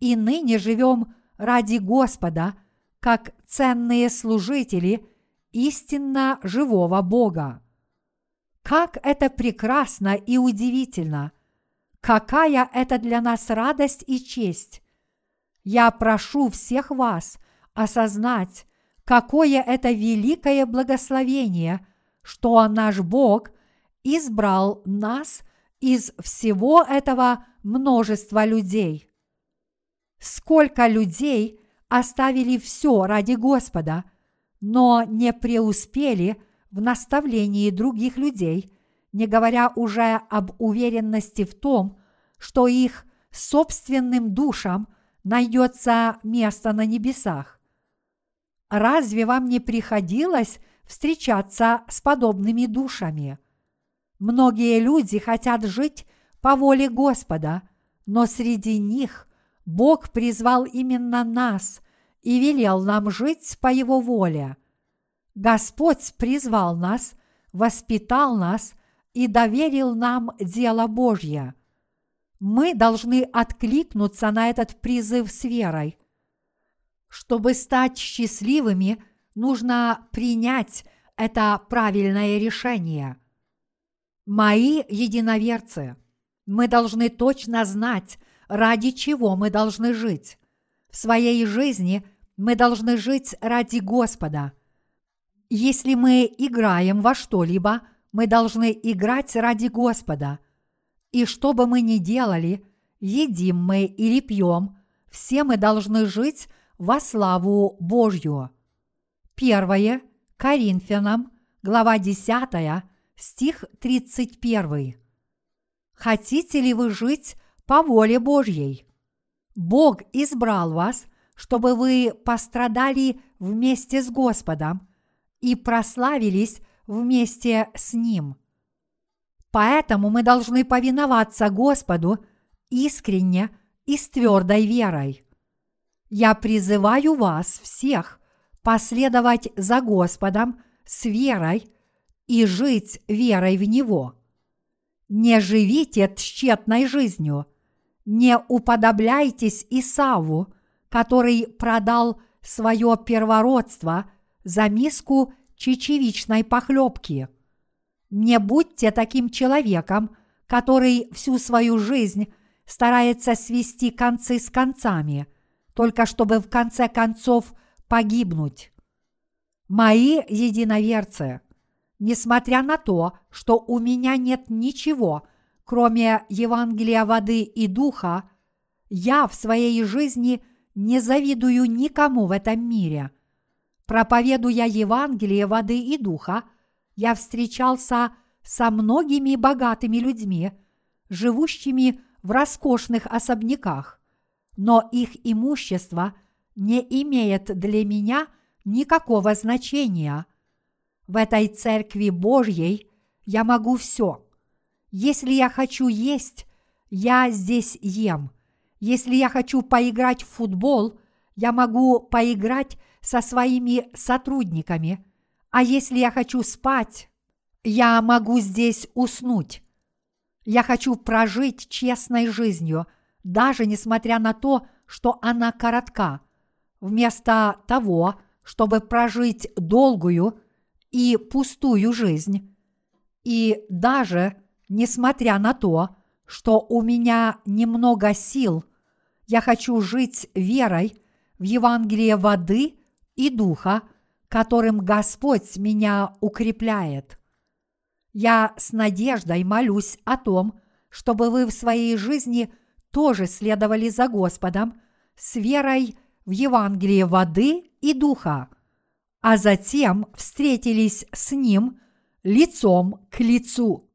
S1: и ныне живем ради Господа, как ценные служители истинно живого Бога. Как это прекрасно и удивительно! Какая это для нас радость и честь! Я прошу всех вас осознать, какое это великое благословение, что наш Бог избрал нас из всего этого множества людей. Сколько людей оставили все ради Господа, но не преуспели в наставлении других людей, не говоря уже об уверенности в том, что их собственным душам найдется место на небесах. Разве вам не приходилось встречаться с подобными душами? Многие люди хотят жить по воле Господа, но среди них Бог призвал именно нас и велел нам жить по Его воле – Господь призвал нас, воспитал нас и доверил нам дело Божье. Мы должны откликнуться на этот призыв с верой. Чтобы стать счастливыми, нужно принять это правильное решение. Мои единоверцы, мы должны точно знать, ради чего мы должны жить. В своей жизни мы должны жить ради Господа – если мы играем во что-либо, мы должны играть ради Господа. И что бы мы ни делали, едим мы или пьем, все мы должны жить во славу Божью. Первое Коринфянам, глава 10, стих 31. Хотите ли вы жить по воле Божьей? Бог избрал вас, чтобы вы пострадали вместе с Господом – и прославились вместе с Ним. Поэтому мы должны повиноваться Господу искренне и с твердой верой. Я призываю вас всех последовать за Господом с верой и жить верой в Него. Не живите тщетной жизнью. Не уподобляйтесь Исаву, который продал свое первородство за миску чечевичной похлебки. Не будьте таким человеком, который всю свою жизнь старается свести концы с концами, только чтобы в конце концов погибнуть. Мои единоверцы, несмотря на то, что у меня нет ничего, кроме Евангелия воды и духа, я в своей жизни не завидую никому в этом мире. Проповедуя Евангелие воды и духа, я встречался со многими богатыми людьми, живущими в роскошных особняках, но их имущество не имеет для меня никакого значения. В этой церкви Божьей я могу все. Если я хочу есть, я здесь ем. Если я хочу поиграть в футбол, я могу поиграть со своими сотрудниками. А если я хочу спать, я могу здесь уснуть. Я хочу прожить честной жизнью, даже несмотря на то, что она коротка, вместо того, чтобы прожить долгую и пустую жизнь. И даже несмотря на то, что у меня немного сил, я хочу жить верой в Евангелие воды и духа, которым Господь меня укрепляет. Я с надеждой молюсь о том, чтобы вы в своей жизни тоже следовали за Господом с верой в Евангелие воды и духа, а затем встретились с Ним лицом к лицу.